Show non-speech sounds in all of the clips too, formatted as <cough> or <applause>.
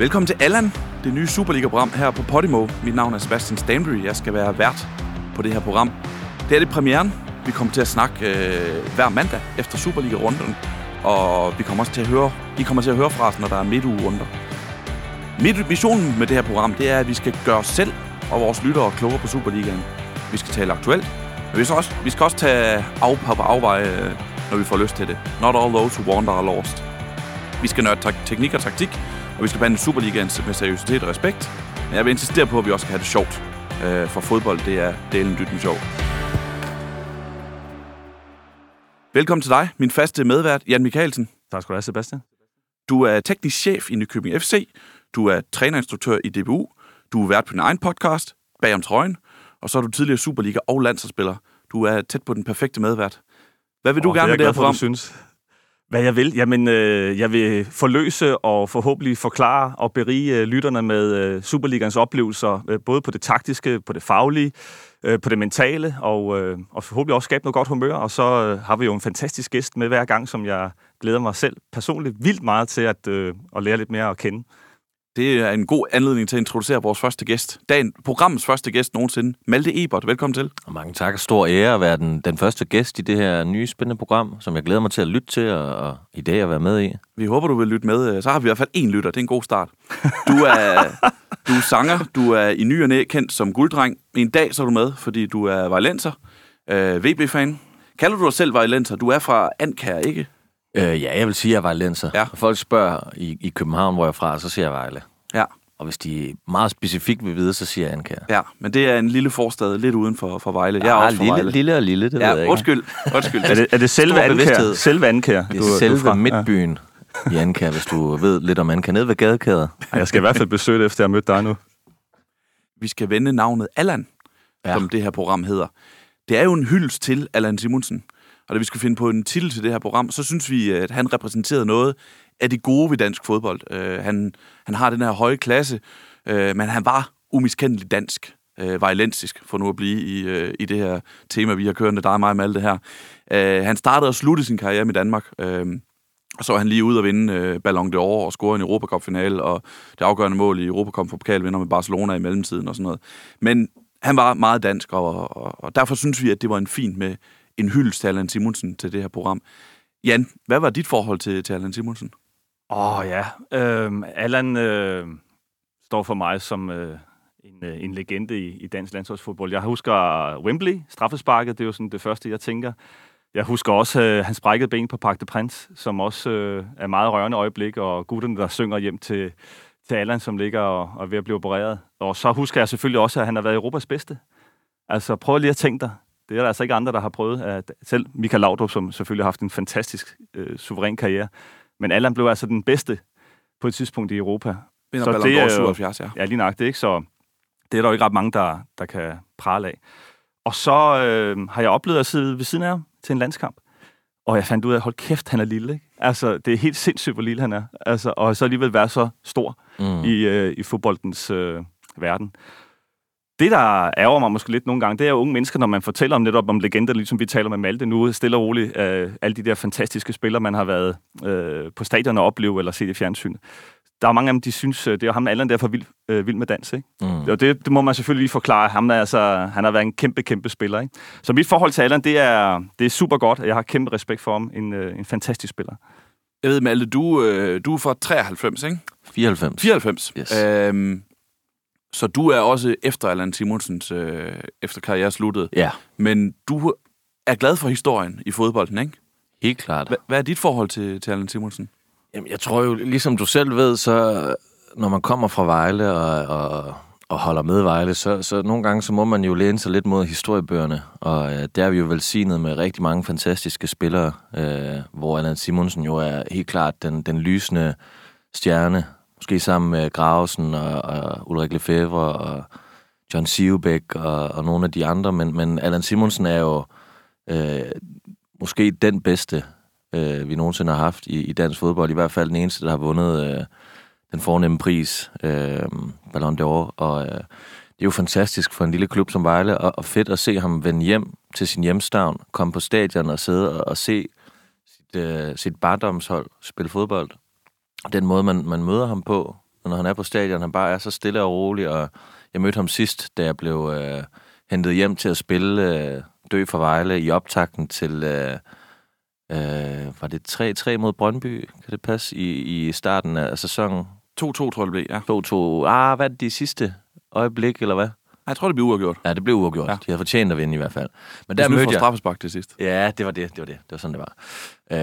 Velkommen til Allan, det nye Superliga-program her på Podimo. Mit navn er Sebastian Stanbury. Jeg skal være vært på det her program. Det er det premieren. Vi kommer til at snakke øh, hver mandag efter Superliga-runden. Og vi kommer også til at høre, I kommer til at høre fra os, når der er midtugerunder. Mit missionen med det her program, det er, at vi skal gøre os selv og vores lyttere klogere på Superligaen. Vi skal tale aktuelt, men vi skal også, vi skal også tage af på afveje, øh, når vi får lyst til det. Not all those who wander are lost. Vi skal nørde teknik og taktik, og vi skal behandle Superligaen med seriøsitet og respekt. Men jeg vil insistere på, at vi også skal have det sjovt. Øh, for fodbold, det er delen dyt med sjov. Velkommen til dig, min faste medvært, Jan Michaelsen. Tak skal du have, Sebastian. Du er teknisk chef i Nykøbing FC. Du er trænerinstruktør i DBU. Du er vært på din egen podcast, Bag om trøjen. Og så er du tidligere Superliga- og landsholdsspiller. Du er tæt på den perfekte medvært. Hvad vil du Åh, gerne er med det her program? Du synes. Hvad jeg vil? Jamen, øh, jeg vil forløse og forhåbentlig forklare og berige øh, lytterne med øh, Superligans oplevelser, øh, både på det taktiske, på det faglige, øh, på det mentale, og, øh, og forhåbentlig også skabe noget godt humør. Og så øh, har vi jo en fantastisk gæst med hver gang, som jeg glæder mig selv personligt vildt meget til at, øh, at lære lidt mere at kende. Det er en god anledning til at introducere vores første gæst. Dagen, programmets første gæst nogensinde. Malte Ebert, velkommen til. Og mange tak. Stor ære at være den, den første gæst i det her nye spændende program, som jeg glæder mig til at lytte til og, og i dag at være med i. Vi håber, du vil lytte med. Så har vi i hvert fald én lytter. Det er en god start. Du er, <laughs> du er sanger. Du er i ny og næ kendt som gulddreng. En dag så er du med, fordi du er violenser. Øh, VB-fan. Kalder du dig selv violenser? Du er fra Ankær, ikke? Øh, ja, jeg vil sige, at jeg var lenser. Ja. Når folk spørger i, i København, hvor jeg er fra, så siger jeg Vejle. Ja. Og hvis de meget specifikt vil vide, så siger jeg Ankær. Ja, men det er en lille forstad lidt uden for, for Vejle. Jeg er Ah, også fra lille, Vejle. lille og lille, det ved jeg Ja, ikke. undskyld. undskyld. <laughs> Er det, er det selve bevidsthed. Selve Ankær, Det er selve midtbyen i Ankær, hvis du ved lidt om Ankær. Nede ved gadekæder. Ja. Jeg skal i hvert fald besøge det, efter jeg har mødt dig nu. Vi skal vende navnet Allan, ja. Ja. som det her program hedder. Det er jo en hyldest til Allan Simonsen. Og da vi skulle finde på en titel til det her program, så synes vi, at han repræsenterede noget af det gode ved dansk fodbold. Øh, han, han har den her høje klasse, øh, men han var umiskendelig dansk, øh, uh, violensisk, for nu at blive i, øh, i det her tema, vi har kørende, dig og mig med alt det her. Øh, han startede og sluttede sin karriere i Danmark. øh, og så var han lige ude at vinde øh, Ballon d'Or og score en europacup og det afgørende mål i Europacup for pokalvinder med Barcelona i mellemtiden og sådan noget. Men han var meget dansk, og, og, og derfor synes vi, at det var en fin med en hyldest til Allan Simonsen til det her program. Jan, hvad var dit forhold til, til Allan Simonsen? Åh oh, ja, øhm, Allan øh, står for mig som øh, en, øh, en legende i, i dansk landsholdsfodbold. Jeg husker Wembley, straffesparket, det er jo sådan det første, jeg tænker. Jeg husker også øh, hans brækkede ben på Parc de Prince, som også øh, er meget rørende øjeblik, og gutterne, der synger hjem til, til Allan, som ligger og, og er ved at blive opereret. Og så husker jeg selvfølgelig også, at han har været Europas bedste. Altså prøv lige at tænke dig. Det er der altså ikke andre, der har prøvet. At selv Michael Laudrup, som selvfølgelig har haft en fantastisk øh, suveræn karriere. Men Allan blev altså den bedste på et tidspunkt i Europa. Vinder Så det er jo- 77, ja. Ja, lige nøjagtigt, ikke? Så det er der jo ikke ret mange, der, der kan prale af. Og så øh, har jeg oplevet at sidde ved siden af ham til en landskamp. Og jeg fandt ud af, hold kæft, han er lille, ikke? Altså, det er helt sindssygt, hvor lille han er. Altså, og så alligevel være så stor Mm. i, øh, i fodboldens øh, verden. Det, der ærger mig måske lidt nogle gange, det er jo unge mennesker, når man fortæller om netop om legender, ligesom vi taler med Malte nu, stille og roligt, øh, alle de der fantastiske spillere, man har været øh, på stadion og opleve eller set i fjernsyn. Der er mange af dem, de synes, øh, det er ham, Allan, der er for vild, øh, vild med dans, ikke? Mm. Og det, det må man selvfølgelig lige forklare. Ham er altså, han har været en kæmpe, kæmpe spiller. Ikke? Så mit forhold til Allan, det er, det er super godt, og jeg har kæmpe respekt for ham. En, øh, en fantastisk spiller. Jeg ved, Malte, du, øh, du er fra 93, ikke? 94. 94. Yes. Øhm, så du er også efter Allan Simonsens, øh, efter karriere sluttede. Ja, Men du er glad for historien i fodbolden, ikke? helt klart. Hva- Hvad er dit forhold til, til Allan Simonsen? Jamen, jeg tror jo, ligesom du selv ved, så når man kommer fra Vejle og, og, og holder med Vejle, så, så nogle gange så må man jo læne sig lidt mod historiebøgerne. Og øh, der er vi jo velsignet med rigtig mange fantastiske spillere, øh, hvor Allan Simonsen jo er helt klart den, den lysende stjerne. Måske sammen med Gravesen og, og Ulrik Lefebvre og John Sivebæk og, og nogle af de andre. Men, men Allan Simonsen er jo øh, måske den bedste øh, vi nogensinde har haft i, i dansk fodbold. I hvert fald den eneste, der har vundet øh, den fornemme pris, øh, Ballon d'Or. Og øh, det er jo fantastisk for en lille klub som Vejle, og, og fedt at se ham vende hjem til sin hjemstavn, komme på stadion og sidde og, og se sit, øh, sit barndomshold spille fodbold. Den måde, man, man møder ham på, når han er på stadion. Han bare er så stille og rolig, og jeg mødte ham sidst, da jeg blev øh, hentet hjem til at spille øh, Dø for Vejle i optakten til... Øh, øh, var det 3-3 mod Brøndby, kan det passe, i, i starten af sæsonen? 2-2, tror jeg det blev, ja. 2-2. Ah, hvad er det de sidste øjeblik, eller hvad? Jeg tror, det blev uafgjort. Ja, det blev uafgjort. Ja. De havde fortjent at vinde i hvert fald. Men Der mødte jeg... straffespark til sidst. Ja, det var det. Det var det. Det var sådan, det var.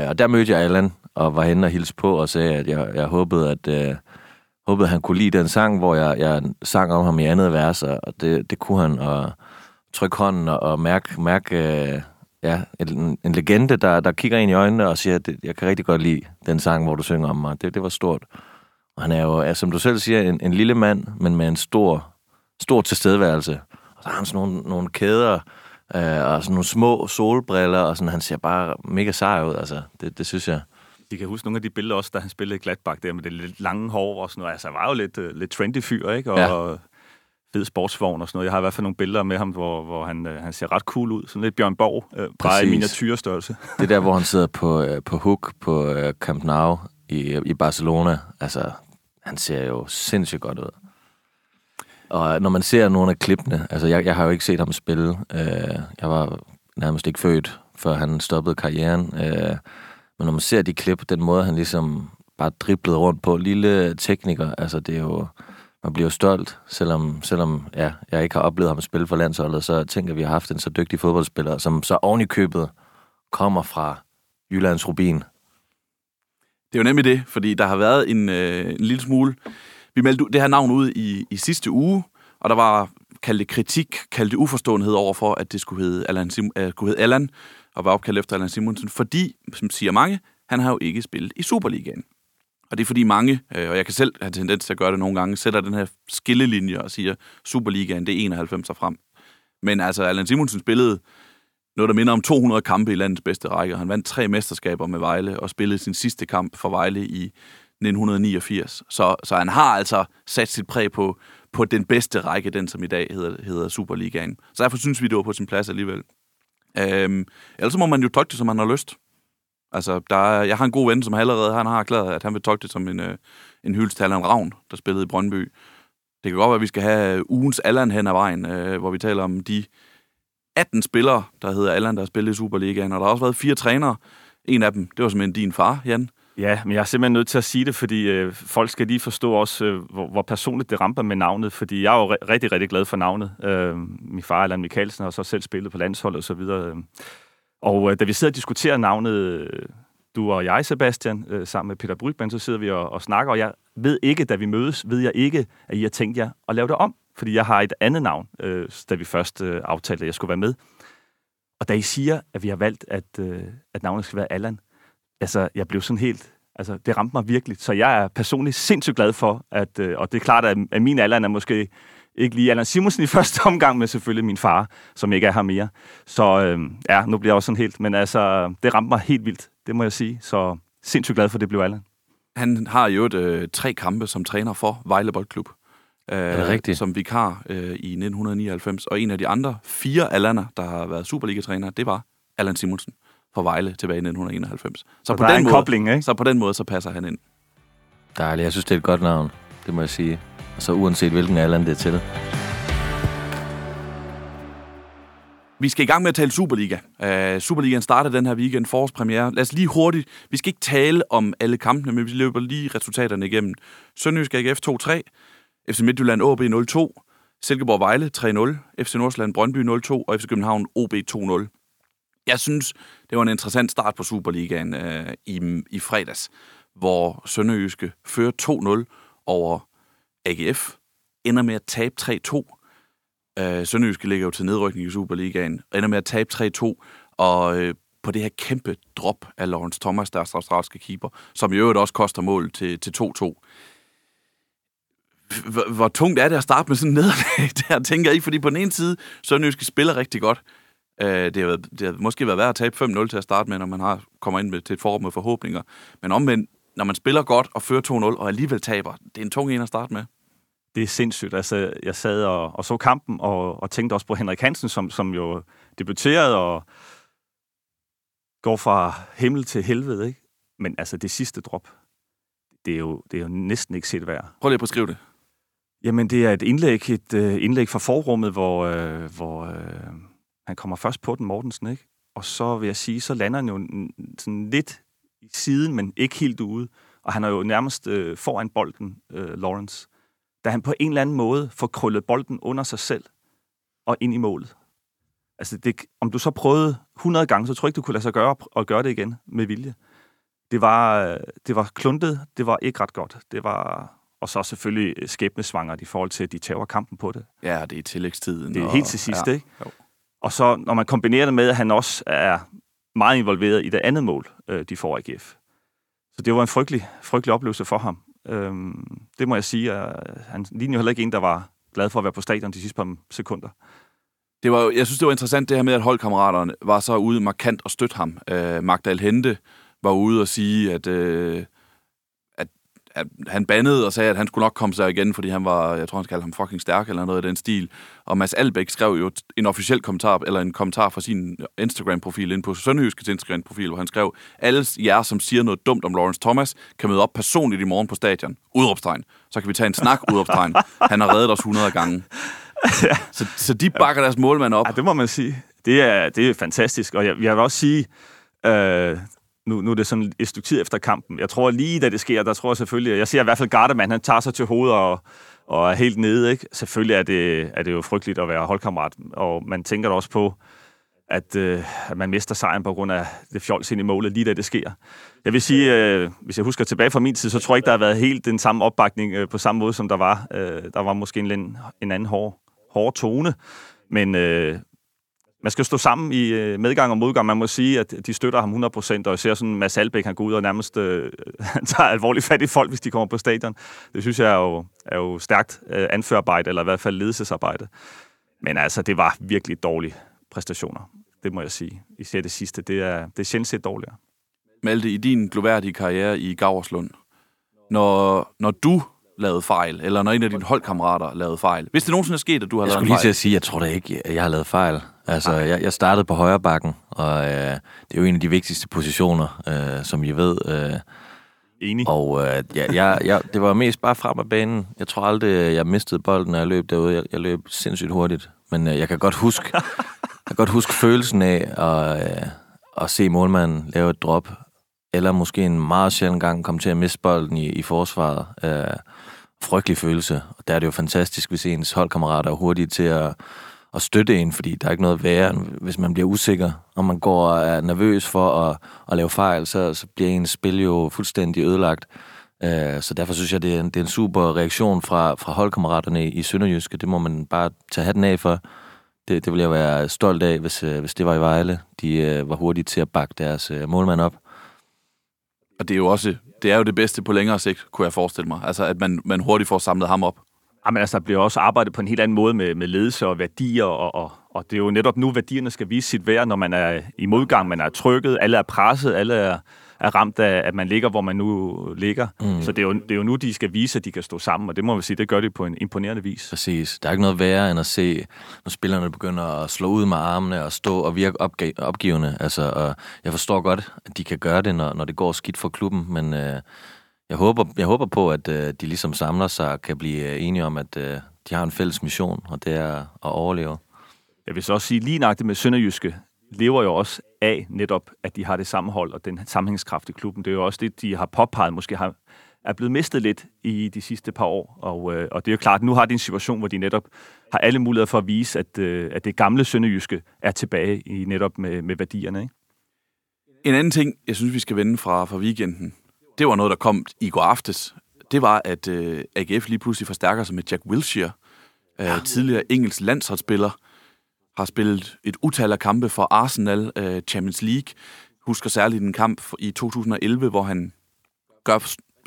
Øh, og der mødte jeg Allan, og var henne og hilse på, og sagde, at jeg, jeg håbede, at øh, håbede, han kunne lide den sang, hvor jeg, jeg sang om ham i andet vers, og det, det kunne han. Og trykke hånden og, og mærke, mærke øh, ja, en, en legende, der, der kigger ind i øjnene og siger, at jeg kan rigtig godt lide den sang, hvor du synger om mig. Det, det var stort. Og han er jo, ja, som du selv siger, en, en lille mand, men med en stor, stor tilstedeværelse. Og så har han sådan nogle, nogle kæder, øh, og sådan nogle små solbriller, og sådan, han ser bare mega sej ud, altså. Det, det synes jeg. De kan huske nogle af de billeder også, da han spillede Gladbach der med det lidt lange hår og sådan noget. Altså, han var jo lidt, uh, lidt trendy fyr, ikke? Og Ja. fed sportsvogn og sådan noget. Jeg har i hvert fald nogle billeder med ham, hvor, hvor han, uh, han ser ret cool ud. Sådan lidt Bjørn Borg, uh, bare i miniatyrstørrelse. Det er der, hvor han <laughs> sidder på, øh, på hook på øh, Camp Nou i, i Barcelona. Altså, han ser jo sindssygt godt ud. Og når man ser nogle af klippene, altså jeg, jeg har jo ikke set ham spille. Øh, jeg var nærmest ikke født, før han stoppede karrieren. Øh, men når man ser de klip, den måde han ligesom bare driblede rundt på, lille tekniker, altså det er jo, man bliver jo stolt, selvom, selvom ja, jeg ikke har oplevet ham spille for landsholdet, så tænker vi har haft en så dygtig fodboldspiller, som så oven i købet kommer fra Jyllands Rubin. Det er jo nemlig det, fordi der har været en, øh, en lille smule... Vi meldte det her navn ud i, i sidste uge, og der var kaldte kritik, kaldte uforståenhed over for, at det skulle hedde Allan, Sim, uh, skulle hedde Allan og var opkaldt efter Allan Simonsen, fordi, som siger mange, han har jo ikke spillet i Superligaen. Og det er fordi mange, øh, og jeg kan selv have tendens til at gøre det nogle gange, sætter den her skillelinje og siger, Superligaen, det er 91 og frem. Men altså, Allan Simonsen spillede noget, der minder om 200 kampe i landets bedste række. og Han vandt tre mesterskaber med Vejle og spillede sin sidste kamp for Vejle i 1989. Så, så han har altså sat sit præg på, på den bedste række, den som i dag hedder, hedder Superligaen. Så derfor synes vi, det var på sin plads alligevel. Øhm, ellers må man jo tolke det, som man har lyst. Altså, der er, jeg har en god ven, som allerede han har erklæret, at han vil tolke det som en, øh, en hyldest til Allan Ravn, der spillede i Brøndby. Det kan godt være, at vi skal have øh, ugens Allan hen ad vejen, øh, hvor vi taler om de 18 spillere, der hedder Allan, der har spillet i Superligaen, og der har også været fire trænere. En af dem, det var simpelthen din far, Jan. Ja, men jeg er simpelthen nødt til at sige det, fordi øh, folk skal lige forstå også, øh, hvor, hvor personligt det ramper med navnet, fordi jeg er jo re- rigtig, rigtig glad for navnet. Øh, min far, Allan Mikkelsen, har så selv spillet på landsholdet og så videre. Øh. Og øh, da vi sidder og diskuterer navnet, øh, du og jeg, Sebastian, øh, sammen med Peter Brygman, så sidder vi og, og snakker, og jeg ved ikke, da vi mødes, ved jeg ikke, at I har tænkt jer at lave det om, fordi jeg har et andet navn, øh, da vi først øh, aftalte, at jeg skulle være med. Og da I siger, at vi har valgt, at, øh, at navnet skal være Allan, altså, jeg blev sådan helt... Altså, det ramte mig virkelig. Så jeg er personligt sindssygt glad for, at... Øh, og det er klart, at, at min Allan er måske ikke lige Allan Simonsen i <laughs> første omgang, men selvfølgelig min far, som ikke er her mere. Så øh, ja, nu bliver jeg også sådan helt... Men altså, det ramte mig helt vildt, det må jeg sige. Så sindssygt glad for, at det blev Allan. Han har jo et, øh, tre kampe som træner for Vejle Boldklub. Øh, Er det rigtigt? Som vikar øh, i 1999. Og en af de andre fire Allaner, der har været Superliga-træner, det var Allan Simonsen for Vejle tilbage i 1991. Så, Så der er en måde, kobling, ikke? så på den måde, så passer han ind. Dejligt. Jeg synes, det er et godt navn. Det må jeg sige. Og så uanset hvilken alder det er til. Vi skal i gang med at tale Superliga. Uh, Superligaen starter den her weekend, forårspremiere. Lad os lige hurtigt, vi skal ikke tale om alle kampene, men vi løber lige resultaterne igennem. Sønderjysk AGF 2-3, FC Midtjylland AB 0-2, Silkeborg Vejle 3-0, FC Nordsjælland Brøndby 0-2 og FC København OB 2-0. Jeg synes, det var en interessant start på Superligaen øh, i, i fredags, hvor Sønderjyske fører 2-0 over AGF, ender med at tabe 3-2, Øh, Sønderjyske ligger jo til nedrykning i Superligaen, ender med at tabe 3-2, og øh, på det her kæmpe drop af Lawrence Thomas, deres australske keeper, som i øvrigt også koster mål til, til 2-2. Hvor, hvor tungt er det at starte med sådan en nederlag <laughs> der, tænker I? Fordi på den ene side, Sønderjyske spiller rigtig godt. Øh, det, har, været- det har måske været værd at tabe 5-0 til at starte med, når man har, kommer ind med, til et forår med forhåbninger. Men omvendt, når man spiller godt og fører 2-0, og alligevel taber, det er en tung en at starte med. Det er sindssygt. Altså, jeg sad og, og så kampen, og, og tænkte også på Henrik Hansen, som, som jo debuterede og går fra himmel til helvede. Ikke? Men altså, det sidste drop, det er jo, det er jo næsten ikke set værd. Prøv lige at beskrive det. Jamen, det er et indlæg, et uh, indlæg fra forrummet, hvor, uh, hvor uh, han kommer først på den, Mortensen, ikke? Og så vil jeg sige, så lander han jo sådan lidt i siden, men ikke helt ude. Og han er jo nærmest uh, foran bolden, uh, Lawrence. Da han på en eller anden måde får krøllet bolden under sig selv og ind i målet. Altså, det, om du så prøvede 100 gange, så tror jeg ikke, du kunne lade sig gøre og gøre det igen med vilje. Det var, det var kluntet, det var ikke ret godt. Det var, og så selvfølgelig skæbnesvangert i forhold til, at de tager kampen på det. Ja, det er i tillægstiden. Det er og, helt til sidst, ja. ikke? Jo. Og så, når man kombinerer det med, at han også er meget involveret i det andet mål, øh, de får AGF. Så det var en frygtelig, frygtelig oplevelse for ham. Øhm, det må jeg sige. At øh, han ligner jo heller ikke en, der var glad for at være på stadion de sidste par sekunder. Det var, jeg synes, det var interessant det her med, at holdkammeraterne var så ude markant og støtte ham. Øh, Magdal Hente var ude og sige, at, øh, at, han bandede og sagde, at han skulle nok komme sig igen, fordi han var, jeg tror, han kaldte ham fucking stærk eller noget af den stil. Og Mads Albæk skrev jo en officiel kommentar, eller en kommentar fra sin Instagram-profil ind på Sønderjyskets Instagram-profil, hvor han skrev, alle jer, som siger noget dumt om Lawrence Thomas, kan møde op personligt i morgen på stadion. Udropstegn. Så kan vi tage en snak, <laughs> udropstegn. Han har reddet os 100 gange. så, så de bakker deres målmand op. Ja, det må man sige. Det er, det er fantastisk. Og jeg, jeg vil også sige, øh, nu, nu er det sådan et stykke tid efter kampen. Jeg tror lige, da det sker, der tror jeg selvfølgelig, jeg ser i hvert fald Gardemann, han tager sig til hovedet og, og er helt nede. Ikke? Selvfølgelig er det, er det jo frygteligt at være holdkammerat, og man tænker da også på, at, øh, at man mister sejren på grund af det fjols ind i målet, lige da det sker. Jeg vil sige, øh, hvis jeg husker tilbage fra min tid, så tror jeg ikke, der har været helt den samme opbakning øh, på samme måde, som der var. Øh, der var måske en, en anden hård, hård tone, men øh, man skal stå sammen i øh, medgang og modgang. Man må sige, at de støtter ham 100%, og jeg ser sådan Mads Albeck, han går ud og nærmest øh, <laughs> han tager alvorligt fat i folk, hvis de kommer på stadion. Det synes jeg er jo, er jo stærkt øh, anførarbejde, eller i hvert fald ledelsesarbejde. Men altså, det var virkelig dårlige præstationer. Det må jeg sige. Især det sidste. Det er, det er sjældent set dårligere. Malte, i din gloværdige karriere i Gaverslund, når, når du lavet fejl, eller når en af dine holdkammerater lavede fejl. Hvis det nogensinde er sket, at du har jeg lavet fejl. Jeg skulle lige til at sige, jeg tror da ikke, jeg har lavet fejl. Altså, jeg, jeg startede på højre bakken, og øh, det er jo en af de vigtigste positioner, øh, som I ved. Øh, Enig. Og øh, ja, jeg, jeg, det var mest bare frem af banen. Jeg tror aldrig, jeg mistede bolden, når jeg løb derude. Jeg, jeg løb sindssygt hurtigt. Men øh, jeg kan godt huske, <laughs> jeg kan godt huske følelsen af at, øh, at se målmanden lave et drop, eller måske en meget sjældent gang komme til at miste bolden i, i forsvaret. Øh, frygtelig følelse. Og der er det jo fantastisk, hvis ens holdkammerater er hurtige til at, at støtte en, fordi der er ikke noget værre, hvis man bliver usikker, og man går og er nervøs for at, at lave fejl, så, så bliver ens spil jo fuldstændig ødelagt. Uh, så derfor synes jeg, det er en, det er en super reaktion fra, fra holdkammeraterne i Sønderjyske. Det må man bare tage hatten af for. Det, det vil jeg være stolt af, hvis, øh, hvis det var i Vejle. De øh, var hurtige til at bakke deres målmand op. Og det er jo også det er jo det bedste på længere sigt, kunne jeg forestille mig. Altså, at man, man hurtigt får samlet ham op. Jamen altså, der bliver også arbejdet på en helt anden måde med, med ledelse og værdier, og, og, og det er jo netop nu, værdierne skal vise sit værd, når man er i modgang, man er trykket, alle er presset, alle er, er ramt af, at man ligger, hvor man nu ligger. Mm. Så det er, jo, det er jo nu, de skal vise, at de kan stå sammen, og det må vi sige, det gør de på en imponerende vis. Præcis. Der er ikke noget værre end at se, når spillerne begynder at slå ud med armene og stå og virke opg- opgivende. Altså, og jeg forstår godt, at de kan gøre det, når, når det går skidt for klubben, men øh, jeg, håber, jeg håber på, at øh, de ligesom samler sig og kan blive øh, enige om, at øh, de har en fælles mission, og det er at overleve. Jeg vil så også sige, lige nøjagtigt med Sønderjyske, lever jo også af netop, at de har det sammenhold og den sammenhængskraft i klubben. Det er jo også det, de har påpeget, måske har, er blevet mistet lidt i de sidste par år. Og, øh, og det er jo klart, at nu har de en situation, hvor de netop har alle muligheder for at vise, at, øh, at det gamle Sønderjyske er tilbage i netop med, med værdierne. Ikke? En anden ting, jeg synes, vi skal vende fra, fra weekenden, det var noget, der kom i går aftes. Det var, at øh, AGF lige pludselig forstærker sig med Jack Wilshere, øh, ja. tidligere engelsk landsholdsspiller, har spillet et utal af kampe for Arsenal øh, Champions League. Husker særligt en kamp i 2011, hvor han gør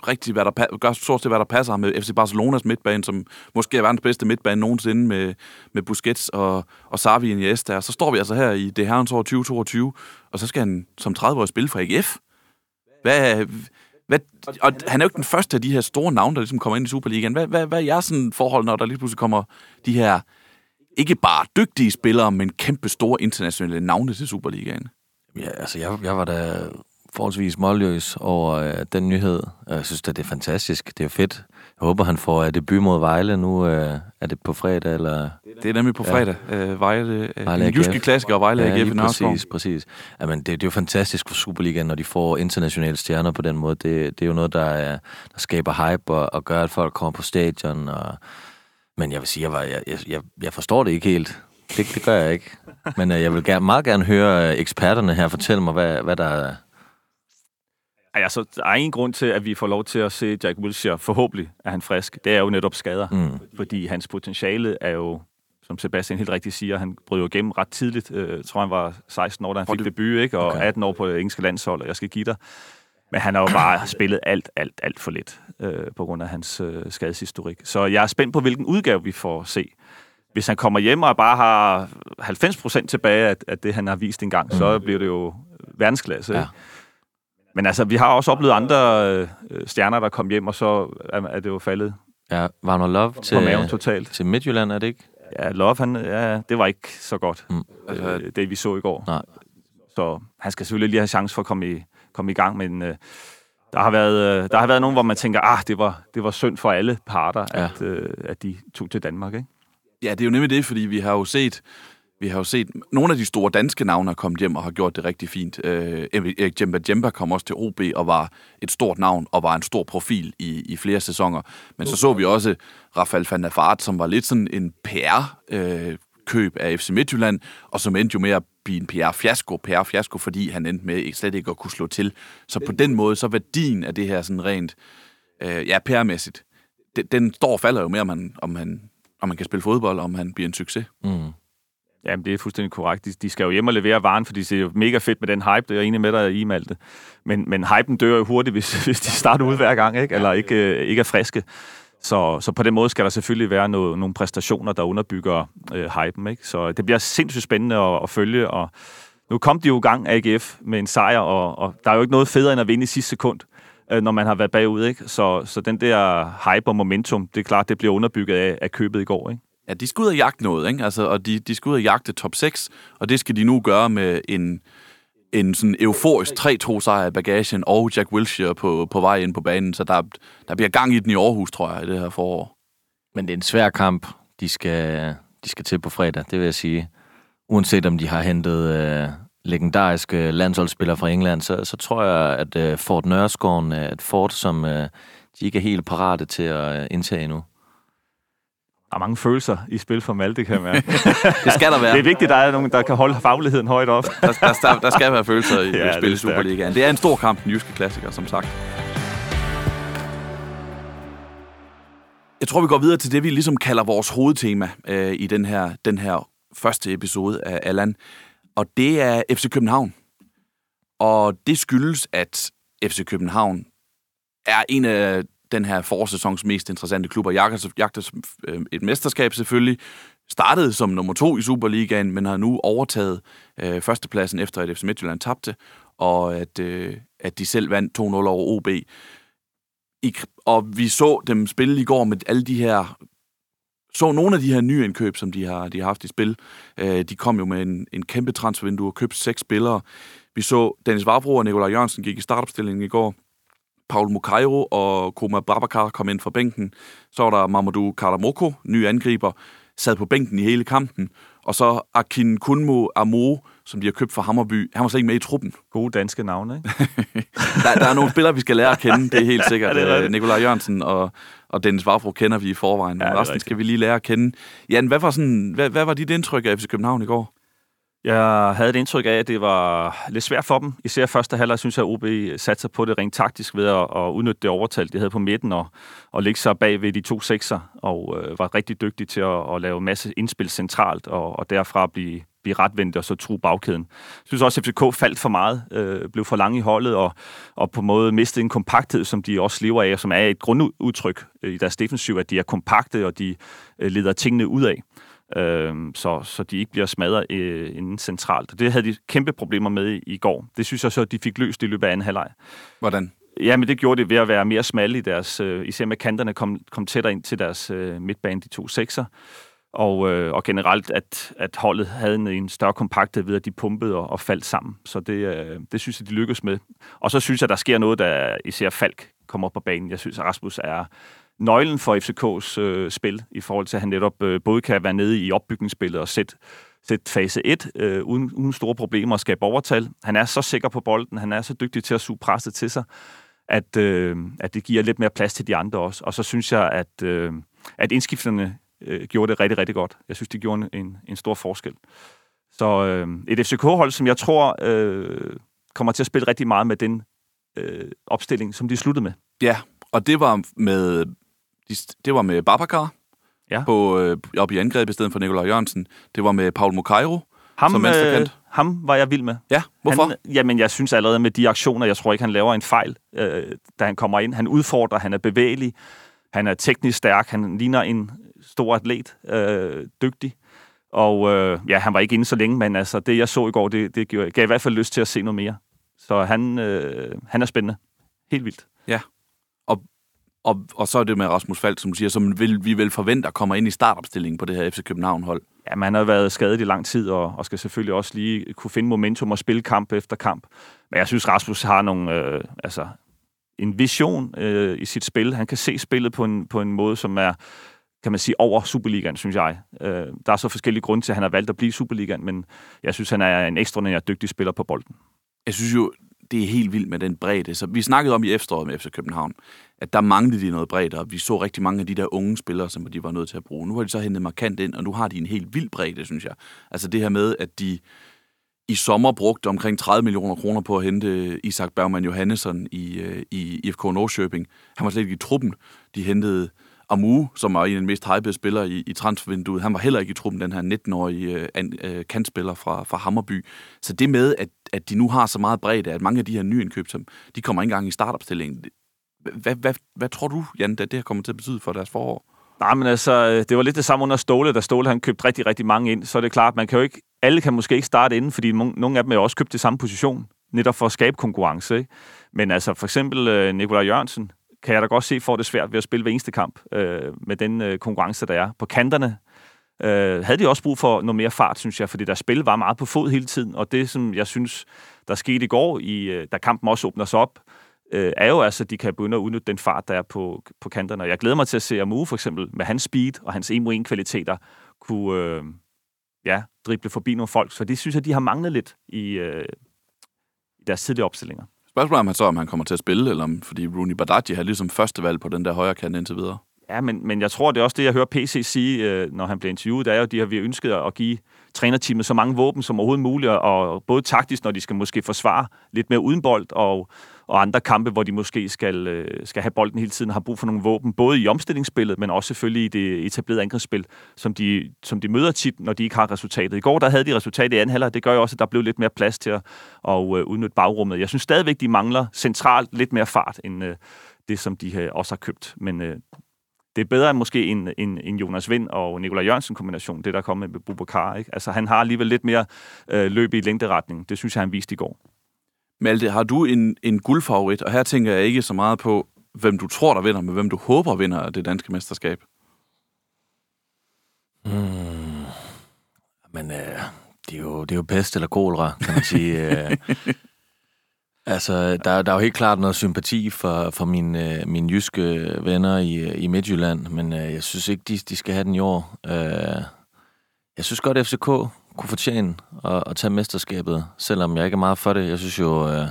rigtig, hvad der, gør stort set, hvad der passer ham med FC Barcelonas midtbane, som måske er verdens bedste midtbane nogensinde med, med Busquets og, og Xavi Iniesta. Og så står vi altså her i det herrens år 2022, og så skal han som 30-årig spille for AGF. Hvad, hvad, og han er jo ikke den første af de her store navne, der ligesom kommer ind i Superligaen. Hvad, hvad, hvad er jeres sådan forhold, når der lige pludselig kommer de her ikke bare dygtige spillere, men kæmpe store internationale navne til Superligaen? Ja, altså jeg, jeg var da forholdsvis målløs over øh, den nyhed. Jeg synes, at det er fantastisk. Det er fedt. Jeg håber, han får øh, debut mod Vejle. Nu øh, er det på fredag, eller... Det er nemlig på fredag. Ja. Øh, Vejle, øh, Vejle jyske klassiker og Vejle Ja, AGF i Nørreskov. præcis, præcis. Jamen, det, det er jo fantastisk for Superligaen, når de får internationale stjerner på den måde. Det, det er jo noget, der, er, der skaber hype og, og gør, at folk kommer på stadion. Og... Men jeg vil sige, jeg, var, jeg, jeg, jeg forstår det ikke helt. Det, det gør jeg ikke. Men øh, jeg vil gerne, meget gerne høre øh, eksperterne her fortælle mig, hvad, hvad der er... Altså, der er en grund til, at vi får lov til at se Jack Wilshere. Forhåbentlig er han frisk. Det er jo netop skader. Mm. Fordi hans potentiale er jo, som Sebastian helt rigtigt siger, han brød jo igennem ret tidligt. Øh, Jeg tror, han var 16 år, da han fik det- debut, ikke? og Okay. 18 år på det engelske landshold, og jeg skal give dig. Men han har jo bare <laughs> spillet alt, alt, alt for lidt øh, på grund af hans øh, skadeshistorik. Så jeg er spændt på, hvilken udgave vi får se. Hvis han kommer hjem og bare har 90% tilbage af, af det, han har vist engang, mm. så bliver det jo verdensklasse. Ja. Men altså, vi har også oplevet andre øh, stjerner, der kom hjem, og så er, er det jo faldet Ja, Wagner Love til, maven totalt. til Midtjylland, er det ikke? Ja, Love, han, ja, det var ikke så godt, Mm. øh, det vi så i går. Nej. Så han skal selvfølgelig lige have chance for at komme i, komme i gang, men øh, der, har været, øh, der har været nogen, hvor man tænker, ah, det var, det var synd for alle parter, Ja. at, øh, at de tog til Danmark, ikke? Ja, det er jo nemlig det, fordi vi har jo set, vi har jo set nogle af de store danske navne er kommet hjem og har gjort det rigtig fint. Øh, Erik Jemba Jemba kom også til OB og var et stort navn og var en stor profil i, i flere sæsoner. Men så så vi også Rafael van der Vaart, som var lidt sådan en PR-køb af FC Midtjylland, og som endte jo med at blive en PR-fiasko, PR-fiasko, fordi han endte med ikke- slet ikke at kunne slå til. Så på den måde, så værdien af det her sådan rent, øh, ja, PR-mæssigt, den, den står og falder jo mere, om han, om han om man kan spille fodbold, og om han bliver en succes. Mm. Jamen, det er fuldstændig korrekt. De, de skal jo hjem og levere varen, fordi det er jo mega fedt med den hype. Det er jeg enig med dig i, Malte. Men, men hypen dør jo hurtigt, hvis, <laughs> hvis de starter ud hver gang, ikke? eller ikke, øh, ikke er friske. Så, så på den måde skal der selvfølgelig være noget, nogle præstationer, der underbygger øh, hypen. Ikke? Så det bliver sindssygt spændende at, at følge. Og nu kom de jo i gang, AGF, med en sejr, og, og der er jo ikke noget federe end at vinde i sidste sekund, øh, når man har været bagud. Ikke? Så, så den der hype og momentum, det er klart, det bliver underbygget af, af købet i går. Ikke? Ja, de skal ud og jagte noget, ikke? Altså, og de, de skal ud og jagte top 6, og det skal de nu gøre med en, en sådan euforisk 3-2 sejr i bagagen, og Jack Wilshere på, på vej ind på banen, så der, der bliver gang i den i Aarhus, tror jeg, i det her forår. Men det er en svær kamp, de skal, de skal til på fredag, det vil jeg sige. Uanset om de har hentet øh, legendariske landsholdsspillere fra England, så, så tror jeg, at øh, Fort Nørreskoven er et fort, som øh, de ikke er helt parate til at øh, indtage endnu. Der er mange følelser i spil for Malte, kan mærke. <laughs> Det skal der være. Det er vigtigt, at der er nogen, der kan holde fagligheden højt op. Der, der, der, der skal være følelser i <laughs> Ja, er stærkt. Superligaen. Det er en stor kamp, den jyske klassiker, som sagt. Jeg tror, vi går videre til det, vi ligesom kalder vores hovedtema øh, i den her, den her første episode af Allan. Og det er FC København. Og det skyldes, at FC København er en af den her forårsæsons mest interessante klubber. Jagter, jagter øh, et mesterskab selvfølgelig. Startede som nummer to i Superligaen, men har nu overtaget øh, førstepladsen efter, at FC Midtjylland tabte, og at, øh, at de selv vandt 2-0 over OB. I, og vi så dem spille i går med alle de her så nogle af de her nye indkøb, som de har, de har haft i spil. Øh, de kom jo med en, en kæmpe transfervindue og købte seks spillere. Vi så Dennis Varbro og Nikolaj Jørgensen gik i startopstillingen i går. Paul Mukairo og Koma Babakar kom ind fra bænken. Så var der Mamadou Karamoko, ny angriber, sad på bænken i hele kampen. Og så Akin Kunmo Amo, som de har købt fra Hammerby. Han var slet ikke med i truppen. Gode danske navne, ikke? <laughs> Der, der er nogle spillere, vi skal lære at kende, det er helt <laughs> sikkert. Ja, det er. Øh, Nikolaj Jørgensen og, og Dennis Varbro kender vi i forvejen, men Ja, resten rigtigt. skal vi lige lære at kende. Jan, hvad var, sådan, hvad, hvad var dit indtryk af FC København i går? Jeg havde et indtryk af, at det var lidt svært for dem. Især første halvleg synes jeg, at OB satte sig på det rent taktisk ved at, at udnytte det overtal, de havde på midten, og, og lægge sig bag ved de to sekser, og øh, var rigtig dygtige til at, at lave en masse indspil centralt, og, og derfra blive, blive retvendt og så tro bagkæden. Jeg synes også, at FCK faldt for meget, øh, blev for lang i holdet, og, og på en måde mistede en kompakthed, som de også lever af, og som er et grundudtryk øh, i deres defensiv, at de er kompakte, og de øh, leder tingene ud af øh, så, så de ikke bliver smadret øh, inden centralt. Det havde de kæmpe problemer med i, går. Det synes jeg så, at de fik løst i løbet af anden halvleg. Hvordan? Ja, men det gjorde det ved at være mere smalle i deres, øh, især med kanterne kom, kom tættere ind til deres øh, midtbane, de to sekser. Og, øh, og generelt, at, at holdet havde en, en større kompakthed ved, at de pumpede og, og faldt sammen. Så det, øh, det synes jeg, de lykkes med. Og så synes jeg, der sker noget, der især Falk kommer op på banen. Jeg synes, at Rasmus er nøglen for FCK's øh, spil, i forhold til, at han netop øh, både kan være nede i opbygningsspillet og sætte sæt fase 1 øh, uden, uden store problemer og skabe overtal. Han er så sikker på bolden, han er så dygtig til at suge presset til sig, at, øh, at det giver lidt mere plads til de andre også. Og så synes jeg, at, øh, at indskifterne øh, gjorde det rigtig, rigtig godt. Jeg synes, de gjorde en, en stor forskel. Så øh, et FCK-hold, som jeg tror øh, kommer til at spille rigtig meget med den øh, opstilling, som de sluttede med. Ja, og det var med, det var med Babacar ja. på, øh, op i angrebet i stedet for Nikolaj Jørgensen. Det var med Paul Mukairo ham, som venstrekant. Øh, ham var jeg vild med. Ja, hvorfor? Han, jamen, jeg synes allerede med de aktioner, jeg tror ikke, han laver en fejl, øh, da han kommer ind. Han udfordrer, han er bevægelig, han er teknisk stærk, han ligner en stor atlet, øh, dygtig. Og øh, ja, han var ikke inde så længe, men altså, det jeg så i går, det, det gav, gav i hvert fald lyst til at se noget mere. Så han, øh, han er spændende. Helt vildt. Ja. Og, og, så er det med Rasmus Falk, som du siger, som vil, vi vil forvente at komme ind i startopstillingen på det her FC København-hold. Ja, man har været skadet i lang tid, og, og skal selvfølgelig også lige kunne finde momentum og spille kamp efter kamp. Men jeg synes, Rasmus har nogle, øh, altså, en vision øh, i sit spil. Han kan se spillet på en, på en måde, som er kan man sige, over Superligaen, synes jeg. Øh, der er så forskellige grunde til, at han har valgt at blive Superligaen, men jeg synes, han er en ekstraordinær dygtig spiller på bolden. Jeg synes jo, det er helt vildt med den bredde. Så vi snakkede om i efteråret med FC København, at der manglede de noget bredt, og vi så rigtig mange af de der unge spillere, som de var nødt til at bruge. Nu har de så hentet markant ind, og nu har de en helt vild bredde, synes jeg. Altså det her med, at de i sommer brugte omkring 30 millioner kroner på at hente øh, Isak Bergman Johannesson i, øh, i IFK Norrköping. Han var slet ikke i truppen. De hentede Amu, som er en af de mest hypede spillere i, i transfervinduet, han var heller ikke i truppen, den her 19-årige øh, øh, kantspiller fra, fra Hammerby. Så det med, at, at de nu har så meget bredde, at mange af de her nyindkøb, som, de kommer ikke engang i startopstillingen. Hvad, hvad, hvad tror du, Jan, at det her kommer til at betyde for deres forår? Nej, men altså, øh, det var lidt det samme under Ståle, da Ståle han købte rigtig, rigtig mange ind. Så er det klart, man kan jo ikke, alle kan måske ikke starte inden, fordi nogle af dem er jo også købt til samme position, netop for at skabe konkurrence. Ikke? Men altså, for eksempel øh, Nikolaj Jørgensen, kan jeg da godt se, får det svært ved at spille hver eneste kamp øh, med den øh, konkurrence, der er. På kanterne øh, havde de også brug for noget mere fart, synes jeg, fordi der spil var meget på fod hele tiden, og det, som jeg synes, der skete i går, i, øh, da kampen også åbner sig op, øh, er jo altså, at de kan begynde at udnytte den fart, der er på, på kanterne. Jeg glæder mig til at se Amu for eksempel, med hans speed og hans 1 kvaliteter kunne øh, ja, drible forbi nogle folk, for det synes jeg, de har manglet lidt i, øh, i deres tidlige opstillinger. Spørgsmålet er, om han så om han kommer til at spille, eller om, fordi Rooney Badaji har ligesom første valg på den der højre kant indtil videre. Ja, men, men jeg tror, det er også det, jeg hører PC sige, øh, når han bliver interviewet, det er jo, at de har vi ønsket at give trænerteamet så mange våben som overhovedet muligt, og både taktisk, når de skal måske forsvare lidt mere uden bold, og, og andre kampe, hvor de måske skal, øh, skal have bolden hele tiden, har brug for nogle våben, både i omstillingsspillet, men også selvfølgelig i det etablerede angrebsspil, som de, som de møder tit, når de ikke har resultatet. I går der havde de resultat i anden halvleg, det gør jo også, at der blev lidt mere plads til at, at øh, udnytte bagrummet. Jeg synes stadigvæk, de mangler centralt lidt mere fart, end øh, det, som de øh, også har købt. Men øh, det er bedre end måske en, en, en Jonas Vind og Nikolaj Jørgensen kombination, det der kommer med Bubakar. Ikke? Altså, han har alligevel lidt mere øh, løb i længderetning. Det synes jeg, han viste i går. Malte, har du en, en guldfavorit? Og her tænker jeg ikke så meget på, hvem du tror, der vinder, men hvem du håber vinder det danske mesterskab. Mm. Men øh, det, er jo, det er jo pest eller kolera, kan man sige. Øh. <laughs> altså, der, der er jo helt klart noget sympati for, for mine, mine jyske venner i, i Midtjylland, men øh, jeg synes ikke, de, de skal have den i år. Øh, jeg synes godt, at FCK kunne fortjene at, at tage mesterskabet, selvom jeg ikke er meget for det. Jeg synes jo, øh,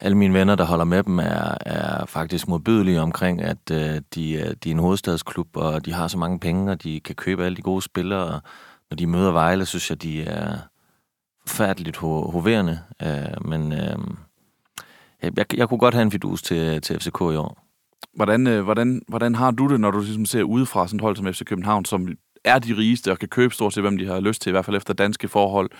alle mine venner, der holder med dem, er, er faktisk modbydelige omkring, at øh, de, øh, de er en hovedstadsklub, og de har så mange penge, og de kan købe alle de gode spillere. Og når de møder Vejle, synes jeg, de er forfærdeligt ho- hoverende. Øh, men øh, jeg, jeg kunne godt have en fidus til, til FCK i år. Hvordan, øh, hvordan, hvordan har du det, når du ligesom ser udefra sådan et hold som FC København, som er de rigeste og kan købe stort set, hvem de har lyst til, i hvert fald efter danske forhold,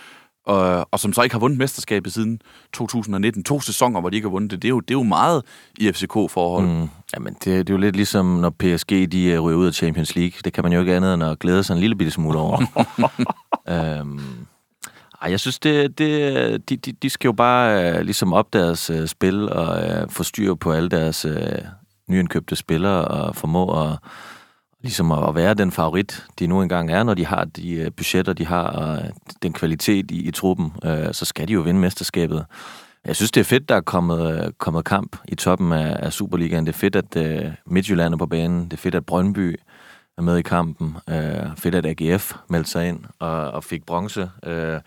og, og som så ikke har vundet mesterskabet siden 2019. To sæsoner, hvor de ikke har vundet det. Det er jo, det er jo meget i FCK-forhold. Mm. Jamen, det, det er jo lidt ligesom, når PSG de øh, ryger ud af Champions League. Det kan man jo ikke andet end at glæde sig en lille bitte smule over. <laughs> øhm, ej, jeg synes, det, det, de, de, de skal jo bare uh, ligesom op deres uh, spil og uh, få styr på alle deres uh, nyindkøbte spillere og formå at ligesom at være den favorit, de nu engang er, når de har de øh, budgetter, de har, og øh, den kvalitet i, i truppen, øh, så skal de jo vinde mesterskabet. Jeg synes, det er fedt, der er kommet, øh, kommet kamp i toppen af, af Superligaen. Det er fedt, at øh, Midtjylland er på banen. Det er fedt, at Brøndby er med i kampen. Øh, fedt, at AGF meldte sig ind og, og fik bronze. Øh,